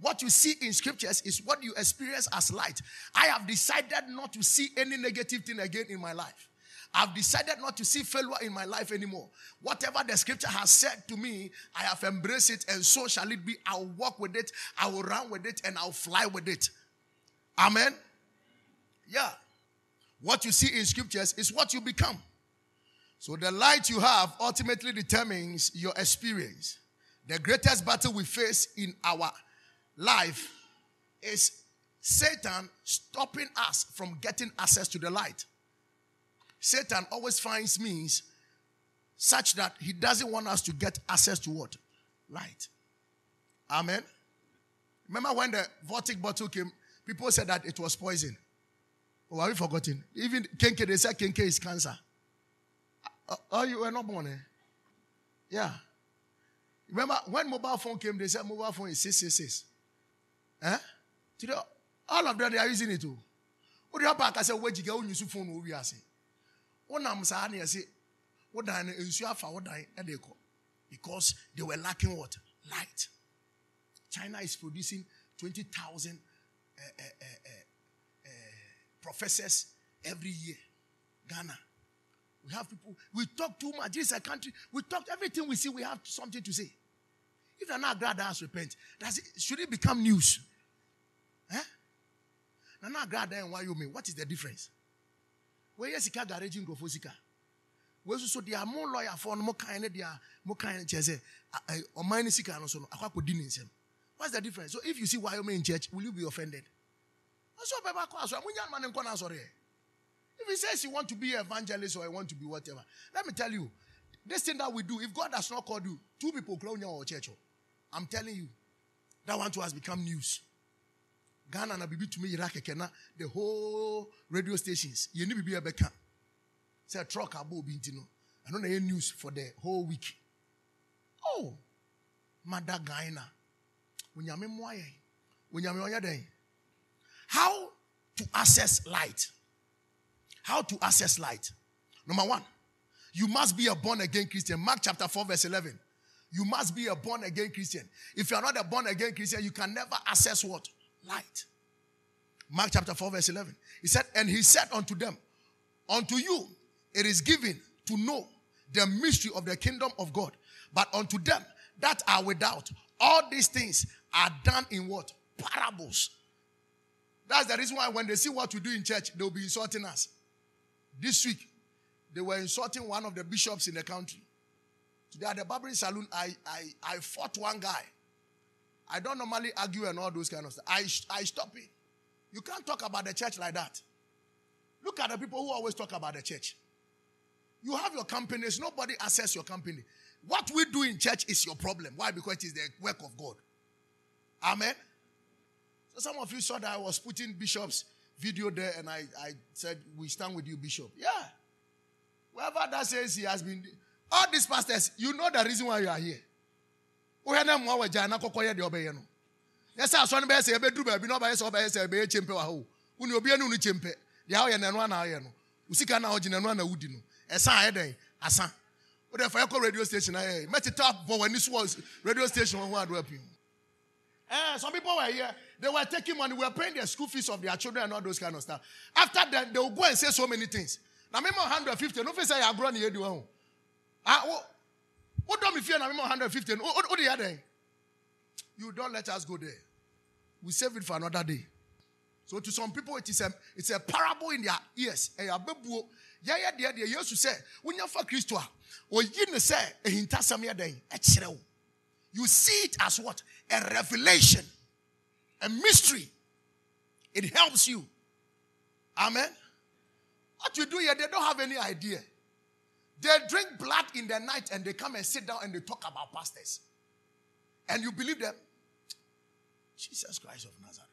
what you see in scriptures is what you experience as light. I have decided not to see any negative thing again in my life. I've decided not to see failure in my life anymore. Whatever the scripture has said to me, I have embraced it, and so shall it be. I'll walk with it, I will run with it, and I'll fly with it. Amen. Yeah. What you see in scriptures is what you become. So the light you have ultimately determines your experience. The greatest battle we face in our life is Satan stopping us from getting access to the light. Satan always finds means such that he doesn't want us to get access to what? Light. Amen. Remember when the Voltic bottle came, people said that it was poison. Oh, have you forgotten? Even Kenke, they said Kenke is cancer. Uh, oh, you were not born, eh? Yeah. Remember when mobile phone came, they said mobile phone is 666. Eh? Today, all of them they are using it too. What do you have to say? Where you go? You phone will be asking. Wonam saa na yɛse wodan no nsuo afa wodan de kɔ because they were lacking what light china is producing 20000 uh, uh, uh, professors every year ghana we have people we talk too much this is a country we talk everything we see we have something to say if they're not glad us repent does it, should it become news eh? Nana Agradaa and Wyoming, what is the difference? Where is Sika garage in Gofosika? Where so they are more lawyer for no kind of their more kind of chese or mine Sika and so aqua dinner. What's the difference? So if you see Wyoming in church, will you be offended? Also, if he says you want to be evangelist or you want to be whatever, let me tell you, this thing that we do, if God has not called you, two people clone your church. I'm telling you, that one too has become news. Ghana na bibi tumi yira keke na the whole radio stations. Ye ni bibi ebeka say a truck abo obi nti no. Ano na news for the whole week. Oh mada Ghana onyame mo aye onyame how to access light? How to access light? Number 1 you must be a born again Christian. Mark chapter 4 verse 11 you must be a born again Christian. If you are not a born again Christian you can never access what light. Mark chapter 4, verse 11. He said, And he said unto them, Unto you it is given to know the mystery of the kingdom of God. But unto them that are without, all these things are done in what? Parables. That's the reason why when they see what we do in church, they'll be insulting us. This week, they were insulting one of the bishops in the country. Today at the barbering saloon, I, I, I fought one guy. I don't normally argue and all those kind of stuff. I, I stop it. You can't talk about the church like that. Look at the people who always talk about the church. You have your companies, nobody assess your company. What we do in church is your problem. Why? Because it is the work of God. Amen. So some of you saw that I was putting Bishop's video there and I, I said, We stand with you, Bishop. Yeah. Whoever that says he has been, all these pastors, you know the reason why you are here. Wohɛ na mmoa wagya na kɔkɔyɛ deɛ ɔbɛyɛ no. Yɛ sɛ asɔre no bɛyɛ sɛ yɛbɛduru baabi na ɔbɛyɛ sɛ ɔbɛyɛ sɛ ɛbɛyɛ kyempɛ wɔ ha o. Wone obiara ne wo no kyempɛ. Deɛ woyɛ nano ana woyɛ no. Wo sika na wogye nano ana wodi no. Ɛsa ayɛ dɛn? Asa wode fa yɛkɔ radio station ayɛ mɛteta bɔ w'ani so wɔ radio station ho ado apim Eh, some people were here, they were taking money, we were paying the school fees of their children and all those kind of stuff. After that, they will go and say so many things. Now, maybe 150, no, say you're growing here, do what don't me fear now? 150. What, the other? You don't let us go there. We save it for another day. So to some people, it is a it's a parable in their ears. Yeah, yeah, yeah, yeah. You say, when you're for Christ, or you say, a hintasamia day, you see it as what? A revelation, a mystery. It helps you. Amen. What you do here, they don't have any idea. They drink blood in the night and they come and sit down and they talk about pastors. And you believe them? Jesus Christ of Nazareth.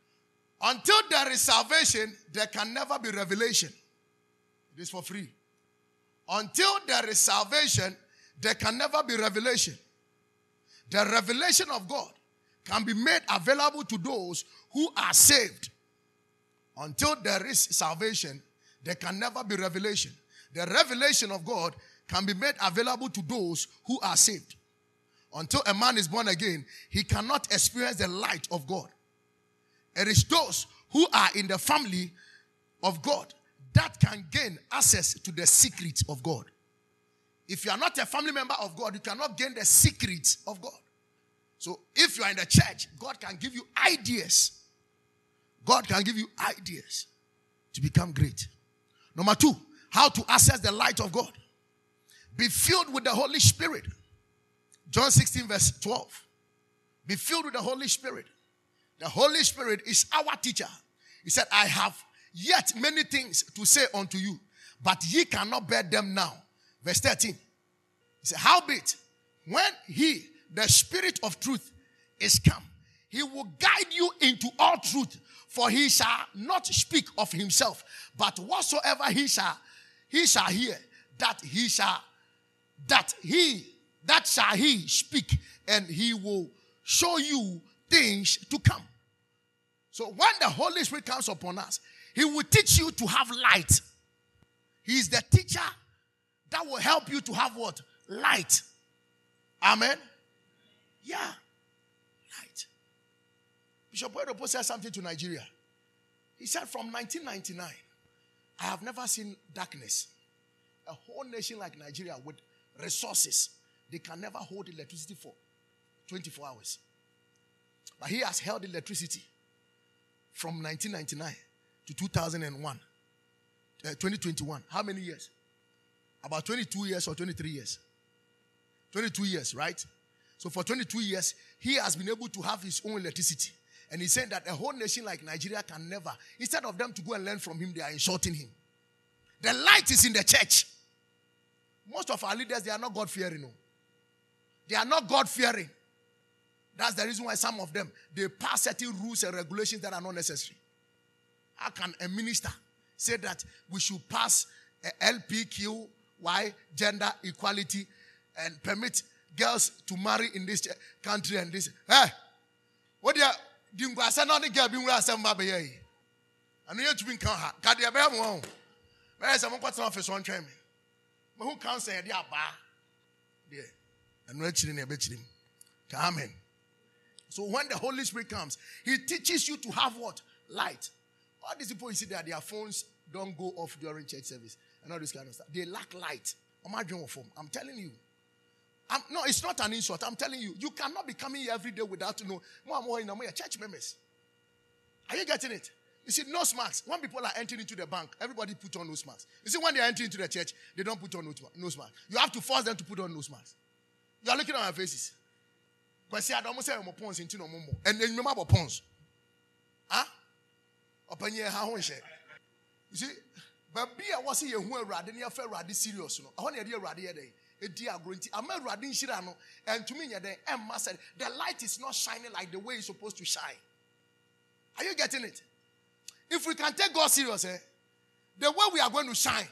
Until there is salvation, there can never be revelation. It is for free. Until there is salvation, there can never be revelation. The revelation of God can be made available to those who are saved. Until there is salvation, there can never be revelation. The revelation of God can be made available to those who are saved. Until a man is born again, he cannot experience the light of God. It is those who are in the family of God that can gain access to the secret of God. If you are not a family member of God, you cannot gain the secret of God. So if you are in the church, God can give you ideas. God can give you ideas to become great. Number two, how to access the light of God. Be filled with the Holy Spirit. John 16, verse 12. Be filled with the Holy Spirit. The Holy Spirit is our teacher. He said, I have yet many things to say unto you, but ye cannot bear them now. Verse 13. He said, Howbeit, when he, the Spirit of truth, is come, he will guide you into all truth, for he shall not speak of himself, but whatsoever he shall, he shall hear, that he shall, that he, that shall he speak, and he will show you things to come. So when the Holy Spirit comes upon us, he will teach you to have light. He is the teacher that will help you to have what? Light. Amen. Yeah. Light. Bishop Oyedepo said something to Nigeria. He said, from 1999, I have never seen darkness. A whole nation like Nigeria with resources, they can never hold electricity for 24 hours. But he has held electricity from 1999 to 2001, uh, 2021. How many years? About 22 years or 23 years? 22 years, right? So for 22 years, he has been able to have his own electricity. And he said that a whole nation like Nigeria can never, instead of them to go and learn from him, they are insulting him. The light is in the church. Most of our leaders, they are not God fearing. No. They are not God fearing. That's the reason why some of them they pass certain rules and regulations that are not necessary. How can a minister say that we should pass eh, LPQY gender equality and permit girls to marry in this eh, country and this? Hey, what do you do? I said not the girl being where I said. And you to be count her. Can you bear one? Where is someone got office on train who can't say they are bad? Yeah. And we're chilling a bit. Amen. So when the Holy Spirit comes, He teaches you to have what? Light. All these people you see that their phones don't go off during church service and all this kind of stuff. They lack light. I'm telling you. I'm, no, it's not an insult. I'm telling you. You cannot be coming here every day without to know more and more in church members. Are you getting it? You see, nose masks. When people are entering into the bank, everybody put on nose masks. You see, when they enter into the church, they don't put on nose masks. You have to force them to put on nose masks. You are looking at our faces. Kwasi Adamu sɛ ɔmo pons nti na ɔmo mmɔ ɛnna enyimama bɔ pons ah ɔpanyin ha ho nhyɛ you see baabi a wɔsi yɛn ho awurade ne yɛfɛ awurade serious no ɛhɔ na yɛde awurade yɛ dɛ edi agoro nti ama awurade nhyira no ɛntumi nyɛ dɛ ɛmma sɛ the light is not shining like the way it's supposed to shine are you getting it if we can take God serious eh the way we are going to shine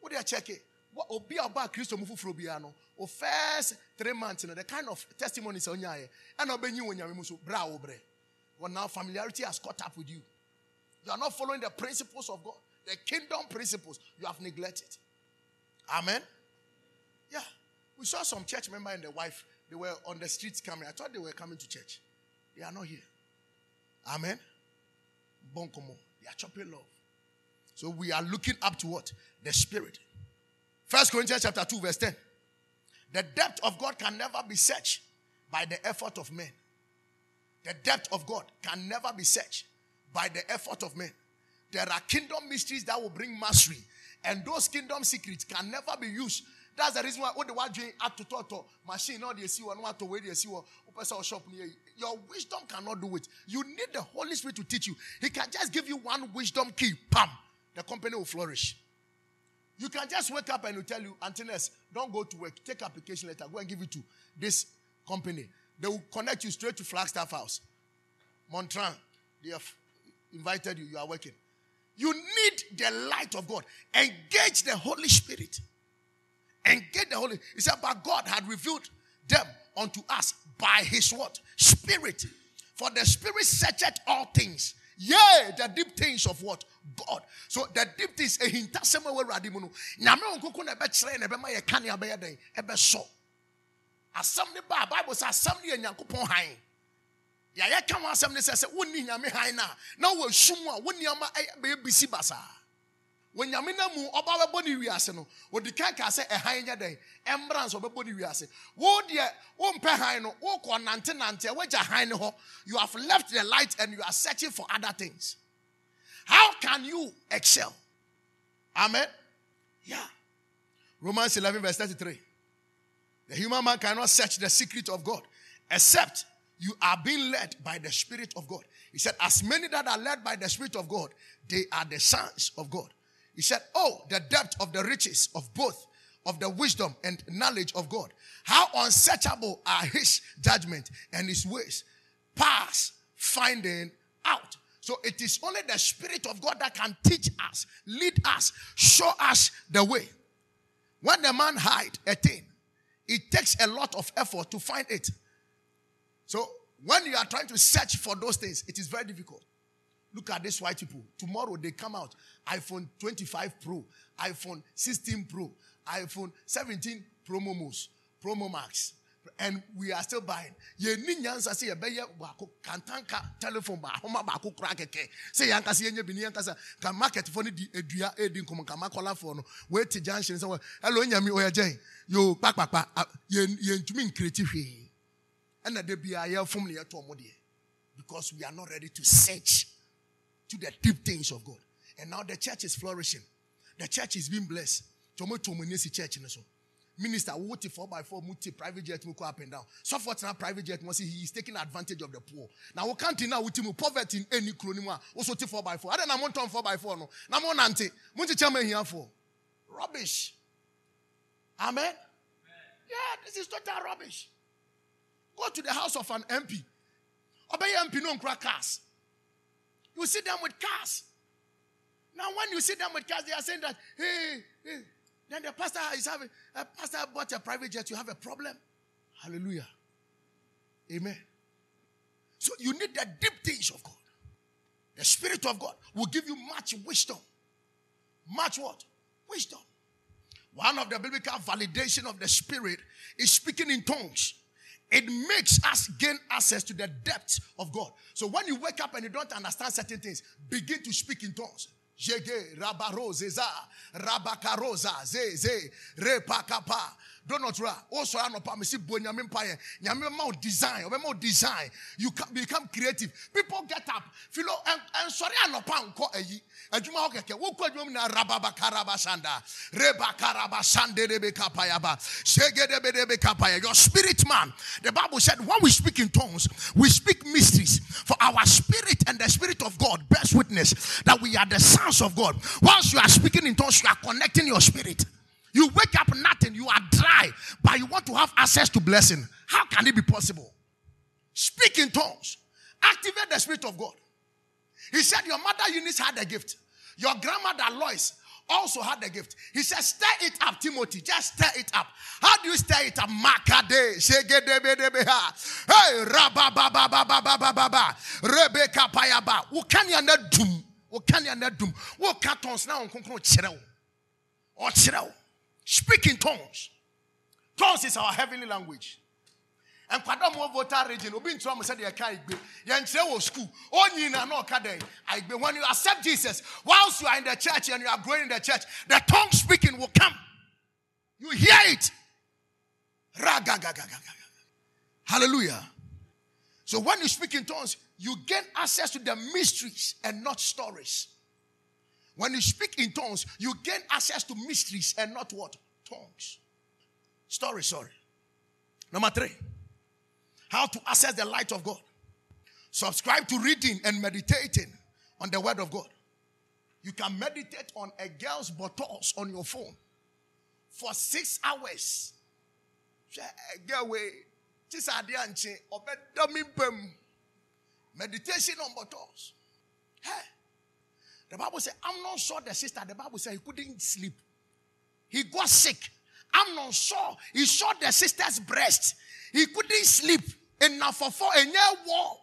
what do you check it? Obi a ɔba kristo mu foforɔ biara no first three months the kind of testimonies sɛ ɔnyaayɛ ɛna ɔbɛnyi wɔ nyame mu so brɛ a wobrɛ well now familiarity has caught up with you. You are not following the principles of god the kingdom principles. You have neglected. Amen? Yeah. We saw some church member and the wife they were on the streets coming. I thought they were coming to church. They are not here. Amen bonkomo they are chopping love so we are looking up to what the spirit First Corinthians chapter 2, verse 10. The depth of God can never be searched by the effort of men. The depth of God can never be searched by the effort of men. There are kingdom mysteries that will bring mastery, and those kingdom secrets can never be used. That's the reason why what the word doing at to toto machine not the see one what to wait the see what shop Your wisdom cannot do it. You need the Holy Spirit to teach you. He can just give you one wisdom key, pam, the company will flourish. You can just wake up and he'll tell you, Antinous, don't go to work. Take application letter. Go and give it to this company. They will connect you straight to Flagstaff House. Montran, they have invited you. You are working. You need the light of God. Engage the Holy Spirit. Engage the Holy. He said, but God had revealed them unto us by his what? Spirit. For the Spirit searcheth all things. Yea, the deep things of what? God. So the deep things, eh, a hint, somewhere where Radimuno. Nyame onkuku na betre na bema ye kane abeye den, ebe so. Asam ne ba Bible says asam ne Nyankopon han. Ya ya ka asam ne sɛ wonni nyame han na na wo sum a wonni ama eh, be bisi basa. When nyame na mu oba bɛbɔ ne wiase no, odi kan ka sɛ ɛhan nya den, ɛmbra nso ɔbɛbɔ ne wiase. Wo deɛ wo mpɛ han no, wo kɔ nante nante, wagya han hɔ. You have left the light and you are searching for other things. How can you excel? Amen. Yeah. Romans 11, verse 33. The human man cannot search the secret of God except you are being led by the Spirit of God. He said, As many that are led by the Spirit of God, they are the sons of God. He said, Oh, the depth of the riches of both of the wisdom and knowledge of God. How unsearchable are his judgment and his ways. Pass finding out. So it is only the Spirit of God that can teach us, lead us, show us the way. When the man hide a thing, it takes a lot of effort to find it. So when you are trying to search for those things, it is very difficult. Look at these white people. Tomorrow they come out iPhone 25 Pro, iPhone 16 Pro, iPhone 17 Pro Momos, Promo Max. And we are still buying. Ye ni nyansa se ye beye baako kantanka telephone ba homa baako kura keke. Se yanka se yenye bini yanka sa ka market for ni di edua edi nkomo ka makola for no. We ti junction so hello nyami o ye. Yo pa pa pa ye ye ntumi nkreti hwe. And the bia ye fom ne ye to mo de. Because we are not ready to search the deep things of God. And now the church is flourishing. The church is being blessed. Tomo tomo church in so. Minister, what four by four multi private jet will go up and down. So for now, private jet must he is taking advantage of the poor. Now we can't now with him poverty in any cronima. Also four by four. I don't know four by four no. Now more nante. Munti chama here for rubbish. Amen. Amen. Yeah, this is total rubbish. Go to the house of an MP. Obey MP no crack cars. You see them with cars. Now, when you see them with cars, they are saying that, hey, hey, then the pastor is having, a pastor bought a private jet, you have a problem. Hallelujah. Amen. So you need the deep things of God. The Spirit of God will give you much wisdom. Much what? Wisdom. One of the biblical validation of the Spirit is speaking in tongues. It makes us gain access to the depth of God. So when you wake up and you don't understand certain things, begin to speak in tongues. Jege, rabakaroza, ze, ze, repakapa. Do not ra. Also, I know pamisi bo nyame mpaye. Nyame ma design, obe ma design. You can become creative. People get up. Filo sorry anopa nko eyi. Adwuma ho keke. Wo kwa adwuma na rababa karaba sanda. Reba karaba sande rebe kapayaba. Shege debe debe kapaya. Your spirit man. The Bible said when we speak in tongues, we speak mysteries. For our spirit and the spirit of God bears witness that we are the sons of God. Once you are speaking in tongues, you are connecting your spirit. You wake up nothing, you are dry, but you want to have access to blessing. How can it be possible? Speak in tongues. Activate the Spirit of God. He said, Your mother Eunice had a gift. Your grandmother Lois also had a gift. He said, Stir it up, Timothy. Just stir it up. How do you stir it up? Makade. Hey, Rabababababababa. Rebecca Payaba. Ukanya na dum. Ukanya na na onkonkron kyerɛw. Ɔkyerɛw. Speak in tongues. Tongues is our heavenly language. And region, school. When you accept Jesus, whilst you are in the church and you are growing in the church, the tongue speaking will come. You hear it. Hallelujah. So when you speak in tongues, you gain access to the mysteries and not stories. When you speak in tongues, you gain access to mysteries and not what? Tongues. Story, sorry. Number three, how to access the light of God. Subscribe to reading and meditating on the word of God. You can meditate on a girl's buttocks on your phone for six hours. Meditation on buttocks. Hey. The Bible said, Amnon saw the sister. The Bible said he couldn't sleep. He got sick. Amnon saw, he saw the sister's breast. He couldn't sleep. Enough for four, a year war.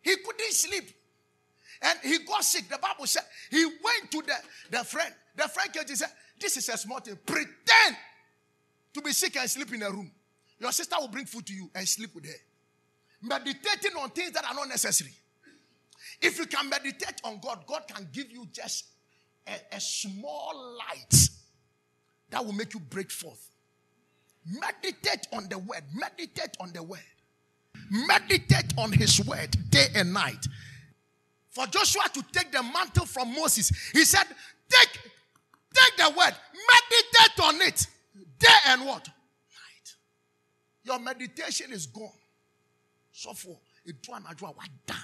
He couldn't sleep. And he got sick. The Bible said he went to the, the friend. The friend came and said, This is a small thing. Pretend to be sick and sleep in a room. Your sister will bring food to you and sleep with her. Meditating on things that are not necessary. If you can meditate on God, God can give you just a, a small light that will make you break forth. Meditate on the word. Meditate on the word. Meditate on his word day and night. For Joshua to take the mantle from Moses, he said, Take, take the word, meditate on it day and what? Night. Your meditation is gone. So for it what done.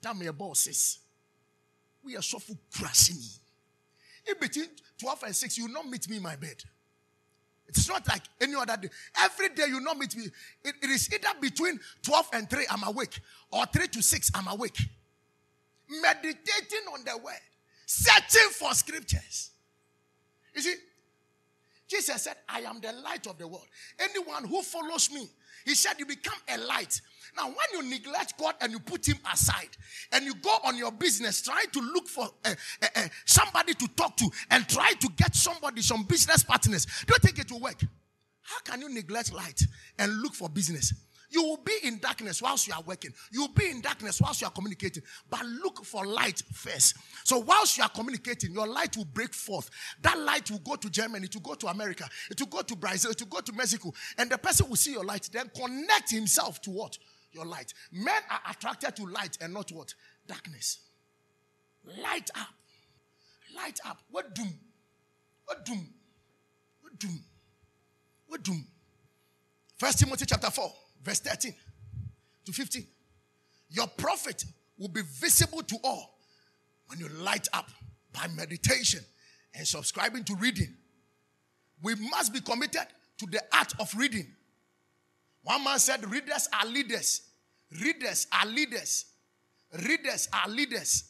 Damn your bosses. We are so full crashing. In between 12 and 6, you will not meet me in my bed. It's not like any other day. Every day you not meet me. It, it is either between 12 and 3, I'm awake, or 3 to 6, I'm awake. Meditating on the word, searching for scriptures. You see, Jesus said, I am the light of the world. Anyone who follows me, he said, you become a light. Now, when you neglect God and you put him aside and you go on your business trying to look for uh, uh, uh, somebody to talk to and try to get somebody, some business partners, do you think it will work? How can you neglect light and look for business? You will be in darkness whilst you are working. You will be in darkness whilst you are communicating. But look for light first. So whilst you are communicating, your light will break forth. That light will go to Germany, to go to America, to go to Brazil, to go to Mexico. And the person will see your light, then connect himself to what? Your light. Men are attracted to light and not what? Darkness. Light up. Light up. What doom? What doom? What doom? What doom? First Timothy chapter 4 verse 13 to 15. Your prophet will be visible to all when you light up by meditation and subscribing to reading. We must be committed to the art of reading. One man said, Readers are leaders. Readers are leaders. Readers are leaders.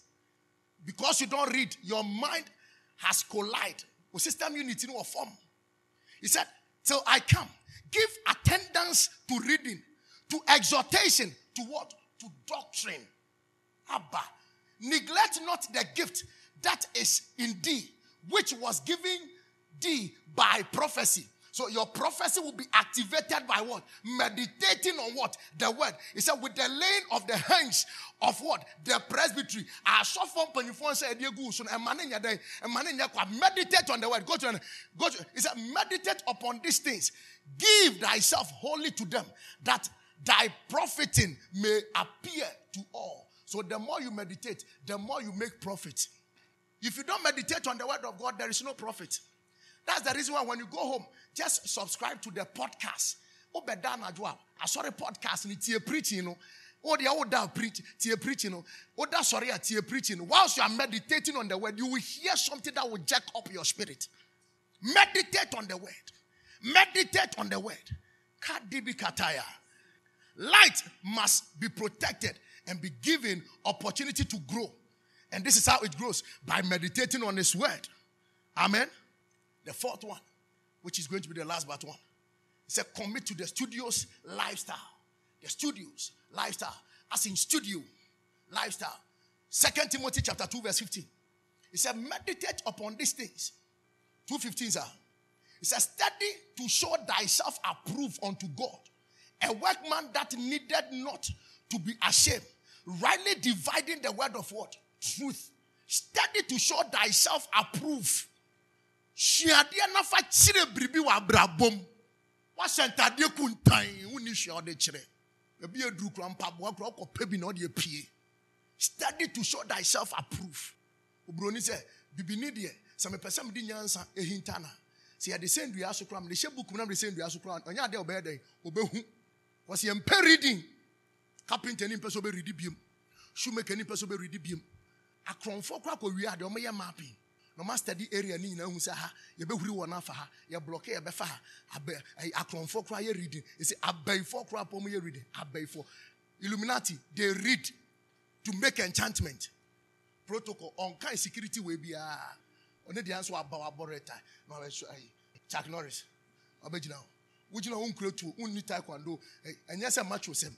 Because you don't read, your mind has collided with system unity in form. He said, Till I come, Give attendance to reading, to exhortation, to what? To doctrine. Abba. Neglect not the gift that is in thee, which was given thee by prophecy. So your prophecy will be activated by what? Meditating on what? The word. He said, with the laying of the hands of what? The presbytery. I saw from Penifon so meditate on the word. Go to, go to, he said, meditate upon these things. Give thyself wholly to them, that thy profiting may appear to all. So the more you meditate, the more you make profit. If you don't meditate on the word of God, there is no profit. That's the reason why when you go home, just subscribe to the podcast. Obeda najwa. I saw podcast and it's preaching, you know. Oh, the old preach, tie preaching, you know. that sorry, tie preaching. Whilst you are meditating on the word, you will hear something that will jack up your spirit. Meditate on the word. Meditate on the word. Kadibi kataya. Light must be protected and be given opportunity to grow. And this is how it grows by meditating on His word. Amen. The fourth one, which is going to be the last but one, it said commit to the studio's lifestyle. The studio's lifestyle, as in studio lifestyle. Second Timothy chapter 2, verse 15. It said, meditate upon these things. 215, sir. It says, study to show thyself approved unto God. A workman that needed not to be ashamed, rightly dividing the word of what? Truth. Study to show thyself approved hyiadeɛ nafa kyerɛ biribi wɔ abrabom wahyɛ ntadeɛ kuntan wonni hyia ɔde kyerɛ ebi eduru kura mpaboa kura ɔkɔpɛ bi na ɔde apue. Study to show thyself approve oburoni sɛ bibini deɛ sɛ mepɛ sɛ mede nyansa ehinta na. Sɛ yɛde sɛ ndua so kora mede hyɛ buku na mede sɛ ndua so kora ɔnyɛ adeɛ ɔbɛyɛ dɛn? Ɔbɛhu. Wɔsi yɛn mpɛ reading. Carpenter ni mpɛ sɛ ɔbɛ readi biem shoemaker ni mpɛ sɛ ɔbɛ readi biem akorɔmfoɔ kora kɔ wie adeɛ ɔmo yɛ mapping na ɔma study area ni nyinaa hu sɛ ha yɛbɛhuri wɔn afa ha yɛ blɔke yɛbɛfa ha. Abɛ akorɔmfoɔ koraa yɛ reading. Esi abɛyifoɔ koraa pɔm yɛ reading. Abɛyifoɔ illuminati they read to make enchantment. Protocol ɔnkan security wei biara ɔne deɛ nso aba wabɔ red tie na ɔbɛhwɛ ayi chuck norris. Ɔbɛgyina hɔ. Wogyina hɔ nkura tuo wonni taekwondo. Ɛnyɛ sɛ macho sɛm.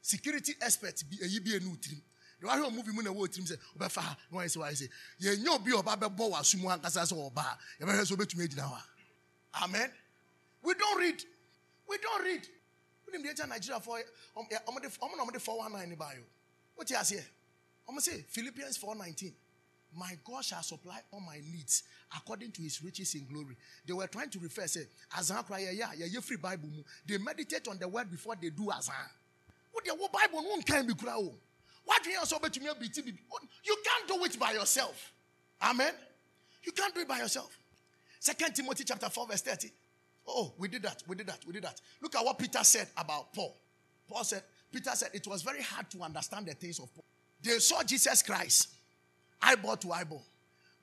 Security expert bi ɛyi bi enu tirim de wahwɛ ɔmo bi mu na ɛwɔ tirim sɛ ɔbɛfa ha na wɔayɛ sɛ wɔayɛ sɛ yɛnyɛ obi a ɔba bɛbɔ wɔ asom ankasa sɛ ɔba a yɛbɛhwɛ sɛ ɔbɛtumi agyina hɔ a amen. We don't read. We don't read. Wonim deɛ nkyɛ nigeriafoɔ ɔmo um, na ɔmo de 419 ne baayɛ wote aseɛ ɔmo sɛ philippians 419 my God shall supply all my needs according to his riches in glory. They were trying to refer, say, Azan cry, yeah, yeah, yeah, free Bible. They meditate on the word before they do Azan. What the Bible won't can be crowd. What do you also to me? Oh, you can't do it by yourself. Amen. You can't do it by yourself. Second Timothy chapter 4, verse 30. Oh, we did that. We did that. We did that. Look at what Peter said about Paul. Paul said, Peter said it was very hard to understand the things of Paul. They saw Jesus Christ eyeball to eyeball.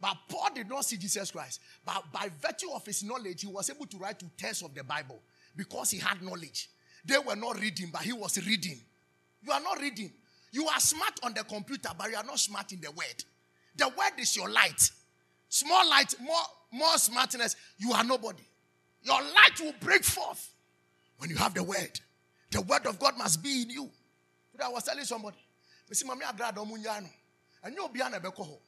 But Paul did not see Jesus Christ. But by virtue of his knowledge, he was able to write two thirds of the Bible because he had knowledge. They were not reading, but he was reading. You are not reading. You are smart on the computer, but you are not smart in the word. The word is your light. Small light, more, more smartness, you are nobody. Your light will break forth when you have the word. The word of God must be in you. Today I was telling somebody, "Mesi mami Agradaa ɔmo nya no. Ɛnyɛ obi a na ɛbɛkɔ hɔ.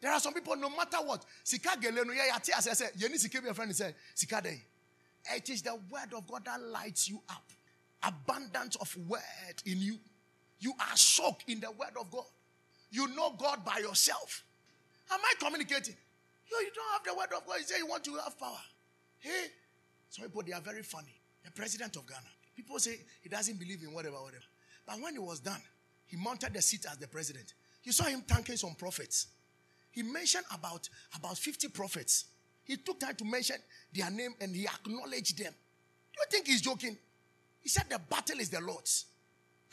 There are some people, no matter what, sika bi a friend dɛn. It is the word of God that lights you up. Abundance of word in you. You are soaked in the word of God. You know God by yourself. Am I communicating? You, don't have the word of God. You say you want to have power. Hey, some people they are very funny. The president of Ghana. People say he doesn't believe in whatever, whatever. But when he was done, he mounted the seat as the president. You saw him thanking some prophets. He mentioned about, about 50 prophets. He took time to mention their name and he acknowledged them. Do you think he's joking? He said the battle is the Lord's.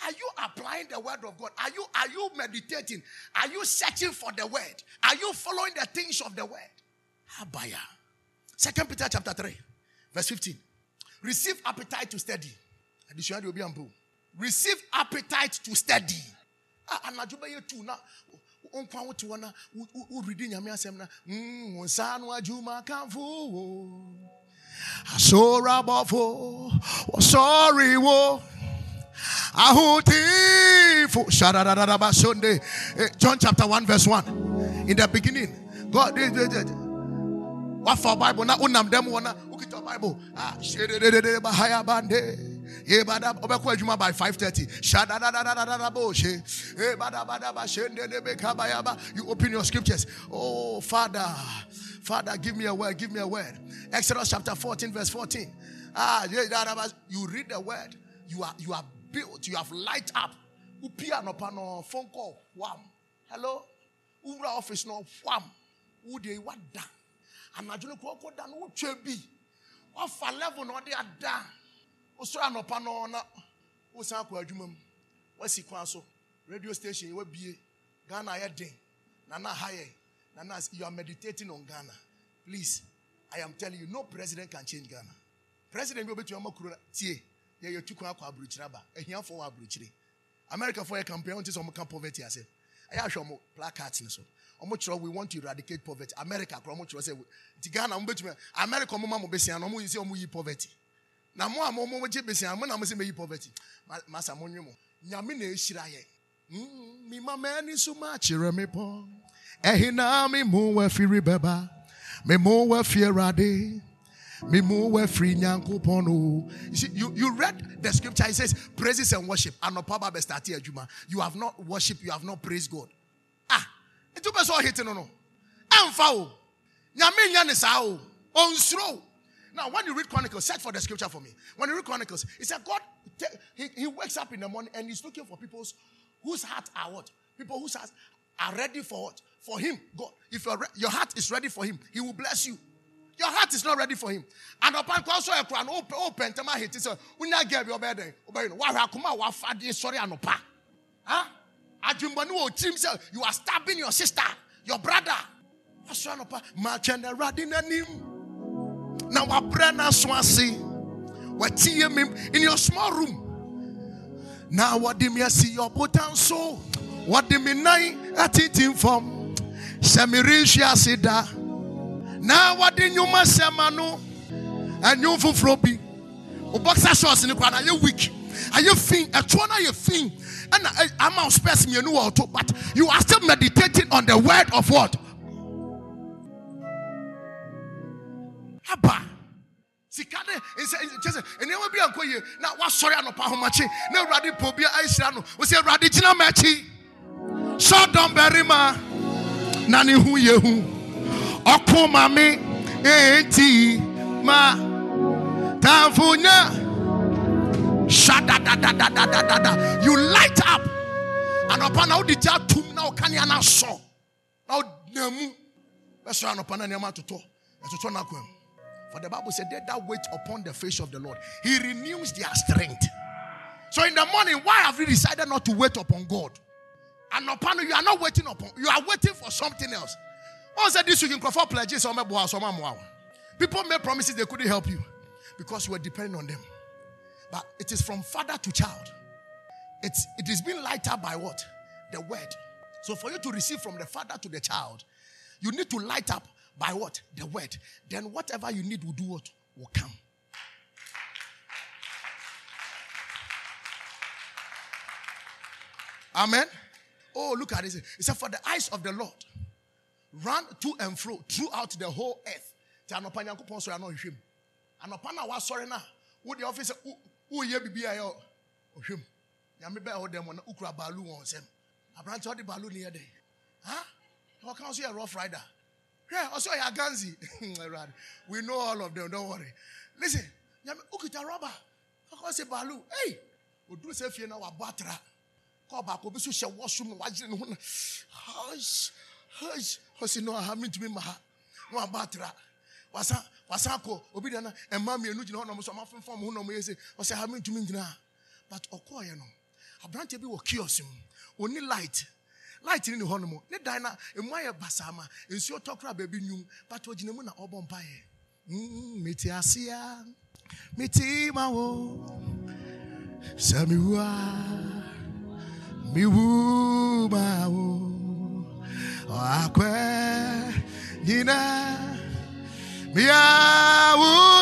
Are you applying the word of God? Are you are you meditating? Are you searching for the word? Are you following the things of the word? Abaya. Second Peter chapter 3, verse 15. Receive appetite to study. Receive appetite to study. Ah, nkwa wote hɔ na wo- wo- woredi nyame asɛm John chapter 1 verse 1 in the beginning God what for Bible? Na unam dem wana ukita Bible? Ah shedededede bahaya bande ye bada obekwa adwuma by 5:30 shadadadadadada boshe eh bada bada ba shendelebe kabayaba you open your scriptures. Oh father father give me a word give me a word. Exodus chapter 14 verse 14 ah you read the word. You are you are built you have light up. Upia no pano phone call wham. Hello? Ura office no wham. Wode wada. Anadwo no kɔ kɔda no wotwa bi. Wafa level na ɔde ada. Wosɔre anɔpa no na wosan akɔ adwuma mu wasi kwan so radio station yi wabie ghana ayɛ den nana ha yɛ nana you are meditating on ghana. Please i am telling you no president can change ghana. President bi obetumi ama kuro tie yɛ yɛ tu kwan akɔ aburukyire aba ahiafoɔ wɔ aburukyire america fo yɛ campaign wɔn ti sɛ wɔn ka poverty ase ɛyɛ ahwɛ wɔn placards ni so wɔn kyerɛ we want to eradicate poverty. America kora wɔn kyerɛ sɛ ti ghana wɔn betumi america wɔn ma wɔn besia na wɔn yi sɛ wɔn yi poverty. Na mo a mo mo gye besia mo na mo sɛ mo yi poverty. Ma- masa mo nwe mo nyame na ehyira yɛ. Mm, mi ma mɛni so ma kyerɛ mi pɔ ɛhina mi mu wɔ firi bɛba? Mi mu wɔ fi ɛwurade. You see, you, you read the scripture, it says praises and worship. And. You have not worshiped, you have not praised God. Ah, it was all hitting no no. Emfa o. Nyame nya ne saa o. Onsuro. Now, when you read Chronicles, search for the scripture for me. When you read Chronicles, it said God, he, he wakes up in the morning and he's looking for people whose hearts are what? People whose hearts are ready for what? For him. God, if your, your heart is ready for him, he will bless you. Your heart is not ready for him. And upon also a crown, open, open, tema hit is a unya gave your bed. Eh, obey, why kuma wa fadi sorry anopa. Huh? Ajumbanu team say you are stabbing your sister, your brother. What's your anopa? Machende radin anim. Now wa brana swasi. Watie mim in your small room. Now what do me see your button so? What do me nine at it in from? sɛ merenhwe ase da na wɔde nnwuma sɛma no ɛnwom foforɔ bi. Wo boxer shorts ne kora na ayɛ weak. Ayɛ fin ɛtoɔ no ayɛ fin ɛna ama wo spares mmienu wɔ ɔto. But you are still meditating on the word of what aba. Sika ne nsɛ kyɛ sɛ nneɛma bi ankɔ yie. Na wasɔre anɔpa ahomakye. Na awurade po bi ahyira no. Wɔsɛ awurade gyina ma akyi sɔdɔm barima na ne ho yɛ hu ɔko ma me enti ma tamfo nya shadadadadadadada you light up. Anɔpa na wode gya atom na wokanea no asɔ na wodna mu bɛsɔre anɔpa na nneɛma atotɔ ɛtotɔ no akwam for the bible said they that wait upon the face of the lord he renews their strength. So in the morning why have you decided not to wait upon god? Anɔpa no you are not waiting upon you are waiting for something else One said this week in Crawford pledges some people made promises they couldn't help you because you were depending on them. But it is from father to child. It's it is being lighted by what? The word. So for you to receive from the father to the child you need to light up by what? The word. Then whatever you need will do what? Will come. Amen. Oh look at this. It said for the eyes of the lord run to and fro throughout the whole earth. Ti anɔpa nyankopɔn sɔre ano ɔhwɛ mu. Anɔpa na wasɔre na wo deɛ ɔfi sɛ wo- woyɛ biribi a ɛyɛ ɔhwɛ mu. Nyame bɛɛ hɔ dɛm na wokura baalu wɔ nsɛm aberante ɔde baalu ne yɛ dɛn? Ha? Ɔka wo so yɛ rough rider. Hwɛ ɔsɛ ɔyɛ Awurade, we know all of them don't worry. Listen nyame wokita rɔba ɔka sɛ baalu. Ei! Ɔduru sɛ fie na wabɔ atra. Kɔ baako bi so hyɛ wɔsom na wagyere ne ho na. Ɔsi no aha mentumi ma. Ha na wabɔ atra wasa wasa akɔ obi da na ɛma mmienu gyina hɔ nom so ɔmafemfam ho nom yɛ sɛ ɔsɛ ha mentumi ngyina ha but ɔkɔɔyɛ no. Aberanteɛ bi wɔ kios mu ɔni light. Light ne ne hɔ nom ne dan na ɛmu ayɛ basaa ma. Nsuo tɔ kora baabi nwum but ɔgyina mu na ɔbɔ mpaeɛ Mm, mete asea mete ma wo. Sɛ mewu a mewu ma wo. Akɔ nyina miawudi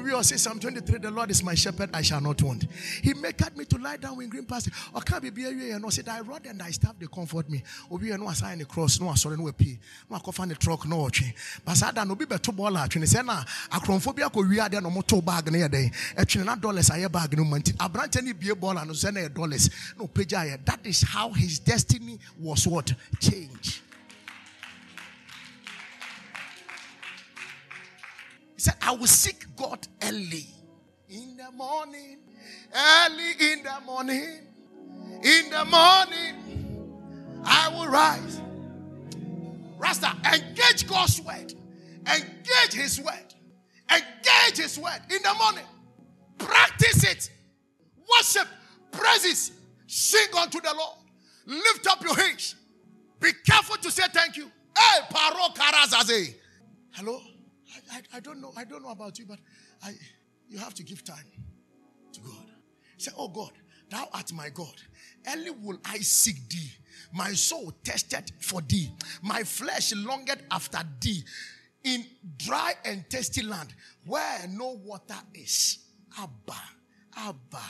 Obi say Psalm 23, the Lord is my shepherd, I shall not want. He maketh me to lie down in green pastures. Oh, or can't be beer and no say thy rod and thy staff they comfort me. Obi no assign the cross, no sorry no pay. No akofa the truck no ochi. But sada no be beto ball at when say na acrophobia ko wi ade no moto bag na day. Etwene na dollars I aye bag no manti. Abrante ni bie ball and na dollars. No page. That is how his destiny was what change. Said, I will seek God early in the morning, early in the morning, in the morning, I will rise. Rasta, engage God's word, engage His word, engage His word in the morning, practice it, worship, praises, sing unto the Lord, lift up your hands, be careful to say thank you. Hey, paro. Hello? I, I, I don't know. I don't know about you, but I you have to give time to God. Say, Oh God, thou art my God. Early will I seek thee. My soul tested for thee. My flesh longed after thee in dry and thirsty land where no water is. Abba, Abba.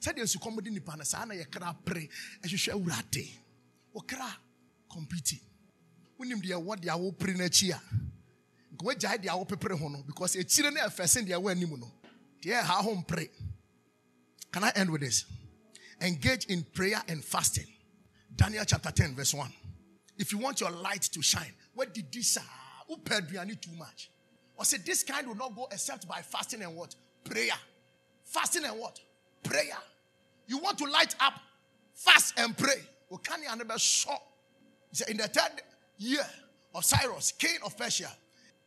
Said you come with nipa na saa na yɛkra pere ɛhwehwɛ awurade wɔkra competing wonim deɛ wɔ deɛ wopere no akyi a nka wagyae deɛ wopepere ho no because akyire no ɛfɛ sen deɛ woanim no deɛ ɛha ho can i end with this? Engage in prayer and fasting. Daniel chapter 10 verse 1 if you want your light to shine what did this uh, wopɛ aduane too much? Or say this kind will not go except by fasting and what? Prayer. Fasting and what? Prayer. You want to light up fast and pray. In the third year of Cyrus, king of Persia,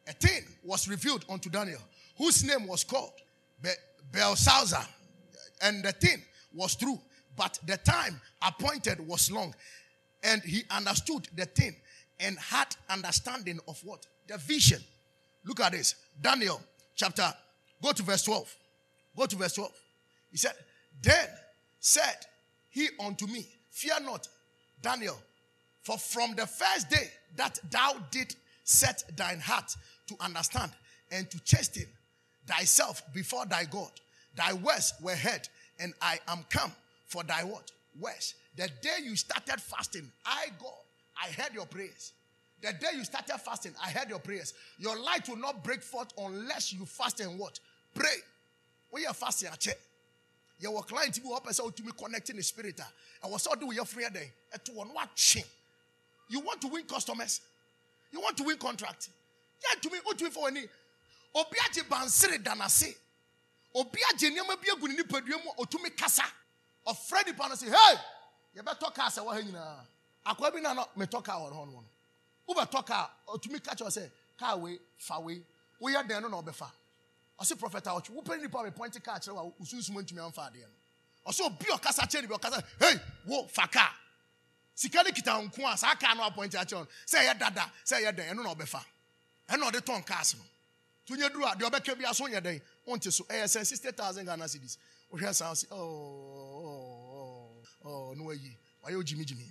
a thing was revealed unto Daniel, whose name was called Be- Belshazzar. And the thing was true, but the time appointed was long. And he understood the thing and had understanding of what? The vision. Look at this. Daniel chapter, go to verse 12. Go to verse 12. He said, Then said he unto me, Fear not, Daniel, for from the first day that thou did set thine heart to understand and to chasten thyself before thy God, thy words were heard, and I am come for thy what? Words. The day you started fasting, I, God, I heard your prayers. The day you started fasting, I heard your prayers. Your light will not break forth unless you fast and what? Pray. When you're fasting, I check. Your client will help us to me connecting the spirit. I was all doing your friend day. To. You want to win customers? You want to win contract? What to for any? Obi agye bansere danase. Obi agye nneɛma bi agu ne nipadua mu otumi kasa. Ɔfrɛ nipa no sɛ, hey, yɛbɛtɔ kaa sɛ wɔ ha nyinaa. Akwa bi na no metɔ kaa wɔ hɔ no. Wobɛtɔ kaa, otumi ka kyerɛ sɛ, kaa wei, fa wei. Woyɛ dɛn no na ɔbɛfa. Ɔsɛ prɔfɛta ɔtwe, wopɛ nipa a mepɔnte kaa kyerɛ wa wosunsum ntumi amfa adeɛ no. Ɔsɛ obi ɔkasa kyerɛ ne ɔkasa, hey, wo, fa kaa. Sika ne kita nko a saa kaa no apɔnte akyerɛ no. Sɛ ɛyɛ dada, sɛ ɛyɛ na ɔbɛfa. Ɛna ɔde tɔn cars no. Tunye duru a deɛ ɔbɛka bi aso nyɛ dɛn, wonte so. Ɛyɛ sɛ 60,000 Ghana cedis. Wohwɛ saa oh oh, oh, oh, oh, no wayi. Wayɛ ogyimi gyimi.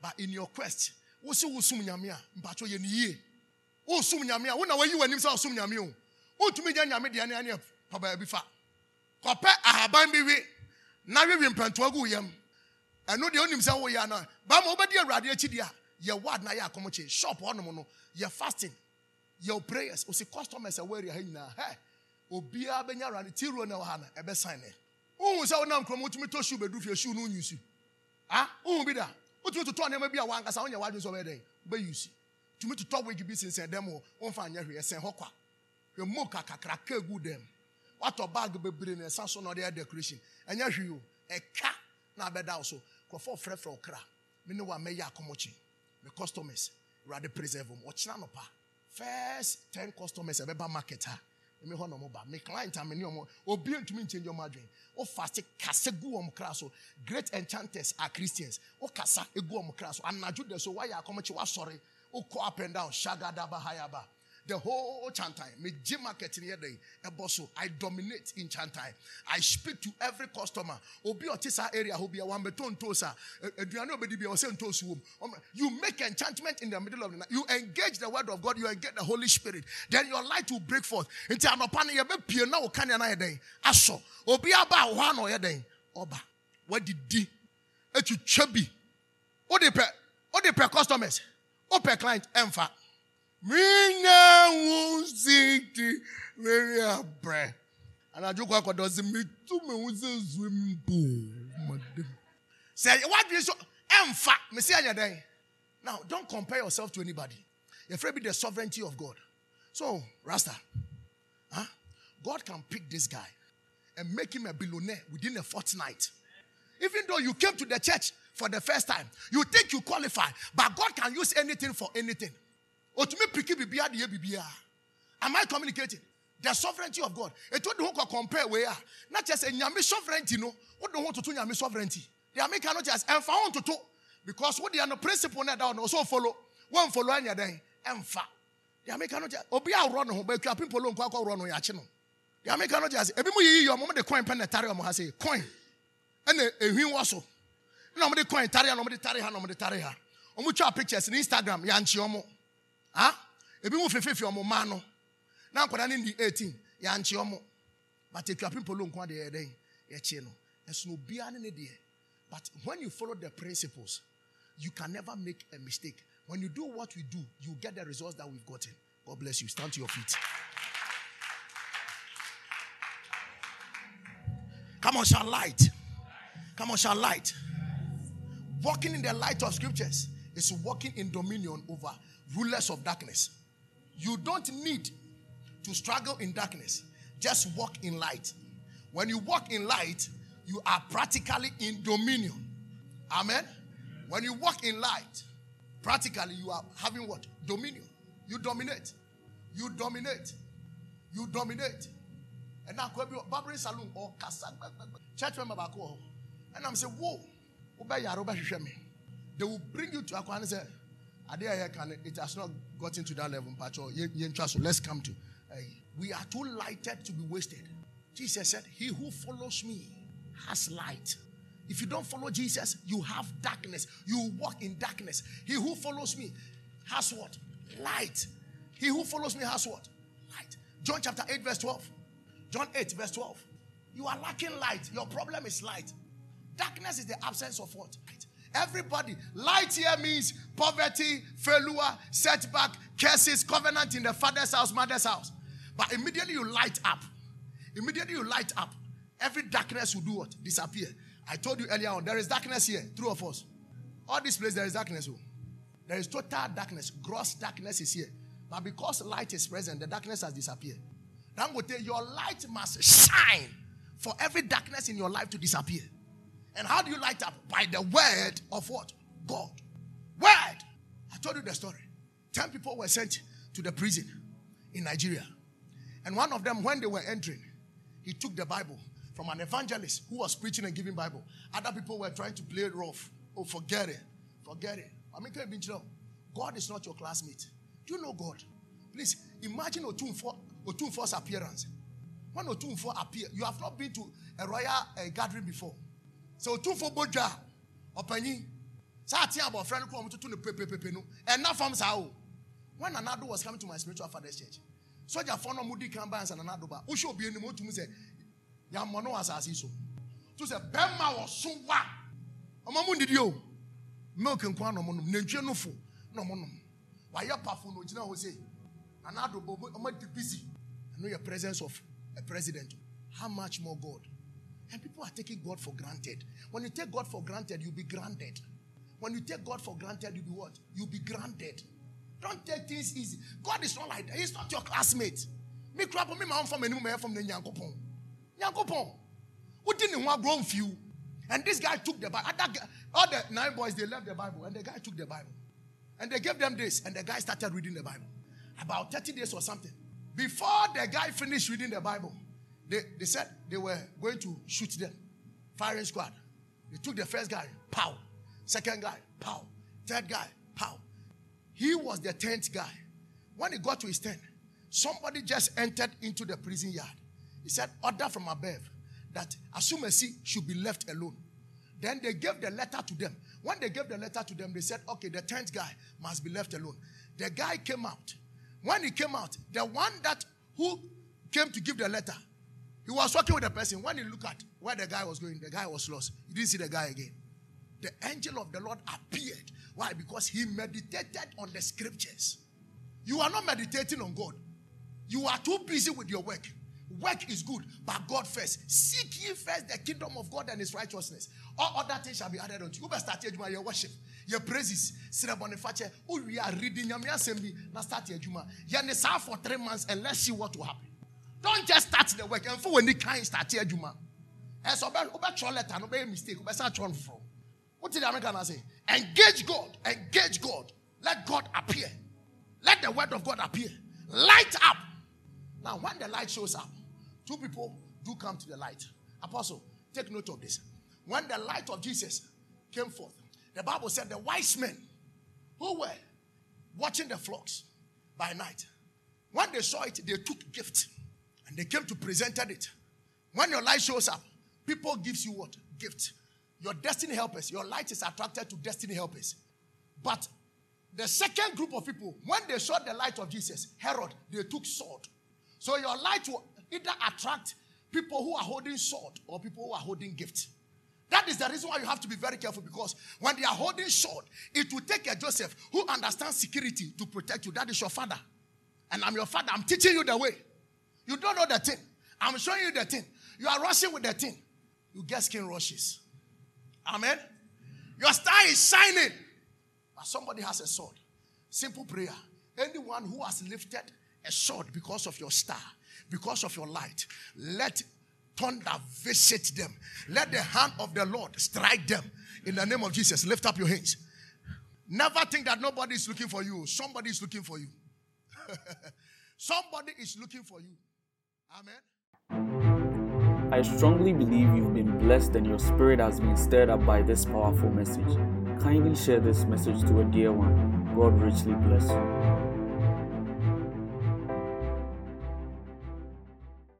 But in your quest, wosi wosum nyame a, mpatwo yɛ ne yie. Wosum nyame a, wo na wayi w'anim sɛ wosum nyame o. Wontumi gya nyame deɛ ne aneɛ pa baabi fa. Kɔpɛ ahaban bi wi, na wewe mpantoa gu yam. Ɛno deɛ onim sɛ woyɛ no. Ba ma wobɛdi Awurade akyi deɛ a, yɛ word na yɛ akɔmɔkye. Shop hɔnom no, yɛ fasting. Your prayers, osi customers a wɔre ha nyinaa. Hɛ, obiara bɛnya Awurade ti ro na wɔ ha no, ɛbɛsan ne. Wohu sɛ wonam kurom wotumi tɔ shoe bɛduru fie, shoe no nyi su. Ah, wohu bi da? Wotumi totɔ nneɛma bi a wankasa wonyɛ wadwene sɛ ɔbɛyɛ dɛn? Wobɛyi si. Tumi totɔ wig bi sensɛn dɛm hɔ, womfa nyɛ hwee, ɛsɛn hɔ kwa. Hwɛ mo kakrakra egu dɛm. Watɔ bag bebree na ɛsa so na ɔde yɛ decoration. Ɛnyɛ hwee o. Ɛka na abɛda so. Nkurɔfoɔ frɛfrɛ wo kra. Me ne wa mɛyɛ akɔmɔkye. Me customers, Awurade preserve them. Ɔkyena no pa. First ten customers ɛbɛba market ha. Emi hɔ na ɔmo ba. Me client a me ne ɔmo obi ntumi nkyɛn ɔmo adwene. O fast kasa gu ɔmo kra so. Great enchanters are Christians. O kasa egu ɔmo kra so. Anadwo de so wayɛ akɔmɔkye wasɔre. O kɔ up and down. Shagadaba hayaba. The whole Chantai, me market in here, Eboso, I dominate in Chantai. I speak to every customer. Obi otisa area, be a one beton tosa, Adriano Bedibia or Sentos um, You make enchantment in the middle of the night. You engage the word of God, you engage the Holy Spirit. Then your light will break forth. Into an upon your baby, now can you na day? Aso, Obi aba or your day. Oba, what did di? Etu they pay? What they pay customers? Pay client? Emfa. Minya wusiti very abre. And I joke what does me to me was a swim pool. Say what is so emfa me say anya day. Now don't compare yourself to anybody. You're afraid be the sovereignty of God. So, Rasta, huh? God can pick this guy and make him a billionaire within a fortnight. Even though you came to the church for the first time, you think you qualify, but God can use anything for anything. Otumi piki bibia de ya bibia. Am I communicating? The sovereignty of God. It would not compare where. Not just a nyame sovereignty, no. What don't want to do nyame sovereignty? The American not just and found to do because what they are no principle na down also follow. One follow anya then emfa. The American not just obi a run home, but you people don't go run on your channel. The American not just ebi mu yi your mom the coin pen tare mo ha say coin. And a ehwin was so. Na mo de coin tare na mo de tare ha na mo de tare ha. Omo twa pictures in Instagram ya nchi omo. Ha ebi mu fefefe ọmụ mma no. Na nkwadaa ne ndi 18 ya nkye ọmụ but Akuapem Poloo nko adeɛ yɛ dɛn yɛkye no. Ɛso no obiara ne ne deɛ but when you follow the principles you can never make a mistake. When you do what we do you get the results that we've gotten. God bless you. Stand to your feet. Come on shall light. Come on shall light. Walking in the light of scriptures is walking in dominion over rulers of darkness. You don't need to struggle in darkness, just walk in light. When you walk in light, you are practically in dominion. Amen. When you walk in light, practically you are having what? Dominion. You dominate. You dominate. You dominate. And now, Barbary Saloon or church member. And I'm saying, Whoa, they will bring you to Akwan and say, "Adiaye can it has not gotten to that level. So let's come to. Eh, we are too lighted to be wasted. Jesus said, He who follows me has light. If you don't follow Jesus, you have darkness. You walk in darkness. He who follows me has what? Light. He who follows me has what? Light. John chapter 8, verse 12. John 8, verse 12. You are lacking light. Your problem is light. Darkness is the absence of what? Light. Everybody, light here means poverty, failure, setback, curses, covenant in the father's house, mother's house. But immediately you light up. Immediately you light up. Every darkness will do what? Disappear. I told you earlier on, there is darkness here, true of us. All this place, there is darkness. Oh. There is total darkness. Gross darkness is here. But because light is present, the darkness has disappeared. Then go tell your light must shine for every darkness in your life to disappear. And how do you light up? By the word of what? God. Word. I told you the story. Ten people were sent to the prison in Nigeria. And one of them, when they were entering, he took the Bible from an evangelist who was preaching and giving Bible. Other people were trying to play it rough. Oh, forget it. Forget it. I mean, can you God is not your classmate. Do you know God? Please imagine Otumfo, Otumfo's appearance. When Otumfo appear, you have not been to a royal uh, gathering before. So Otumfo Bodja, Opanyi, Sati about friend come to the pepe no, and not from Sao. When Anado was coming to my spiritual father's church, Soja found no Moody Kambans and Anado, but who should be in the mood to me say, Yamono asase so. To say, Bema was so wa. Omamu did you? Milk and kwan no monum, nantwie no fo, no monum. Wayɛ pafo no gyina hɔ sɛ, Anado bobo, ɔma di busy. I know your presence of a president. How much more God? And people are taking God for granted. When you take God for granted, you'll be granted. When you take God for granted, you'll be what? You'll be granted. Don't take things easy. God is not like that. He's not your classmate. Me crap me my from any from the Nyankopon. Who didn't want grown few? And this guy took the Bible. All the nine boys, they left the Bible. And the guy took the Bible. And they gave them this. And the guy started reading the Bible. About 30 days or something. Before the guy finished reading the Bible, they, they said they were going to shoot them. Firing squad. They took the first guy, pow. Second guy, pow. Third guy, pow. He was the tenth guy. When he got to his tent, somebody just entered into the prison yard. He said, Order from above that Asumesi should be left alone. Then they gave the letter to them. When they gave the letter to them, they said, Okay, the tenth guy must be left alone. The guy came out. When he came out, the one that who came to give the letter, he was working with the person. When he looked at where the guy was going, the guy was lost. He didn't see the guy again. The angel of the Lord appeared. Why? Because he meditated on the scriptures. You are not meditating on God. You are too busy with your work. Work is good, but God first. Seek ye first the kingdom of God and his righteousness. All other things shall be added unto you. You better start your worship, your praises. Boniface, who we are reading your assembly, now start your juma. You for three months and let's see what will happen. Don't just start the work. And for when you can't start your juma. And so, about your letter, no mistake. About start from. What did the American say? Engage God. Engage God. Let God appear. Let the word of God appear. Light up. Now, when the light shows up, two people do come to the light. Apostle, take note of this. When the light of Jesus came forth, the Bible said the wise men who were watching the flocks by night, when they saw it, they took gift and they came to presented it. When your light shows up, people gives you what? Gift. Your destiny helpers, your light is attracted to destiny helpers. But the second group of people, when they saw the light of Jesus, Herod, they took sword. So your light will either attract people who are holding sword or people who are holding gift. That is the reason why you have to be very careful because when they are holding sword, it will take a Joseph who understands security to protect you. That is your father. And I'm your father. I'm teaching you the way. You don't know the thing. I'm showing you the thing. You are rushing with the thing. You get skin rushes. Amen. Your star is shining. But somebody has a sword. Simple prayer. Anyone who has lifted a sword because of your star, because of your light, let thunder visit them. Let the hand of the Lord strike them. In the name of Jesus, lift up your hands. Never think that nobody is looking for you. Somebody is looking for you. Somebody is looking for you. Amen. I strongly believe you've been blessed and your spirit has been stirred up by this powerful message. Kindly share this message to a dear one. God richly bless you.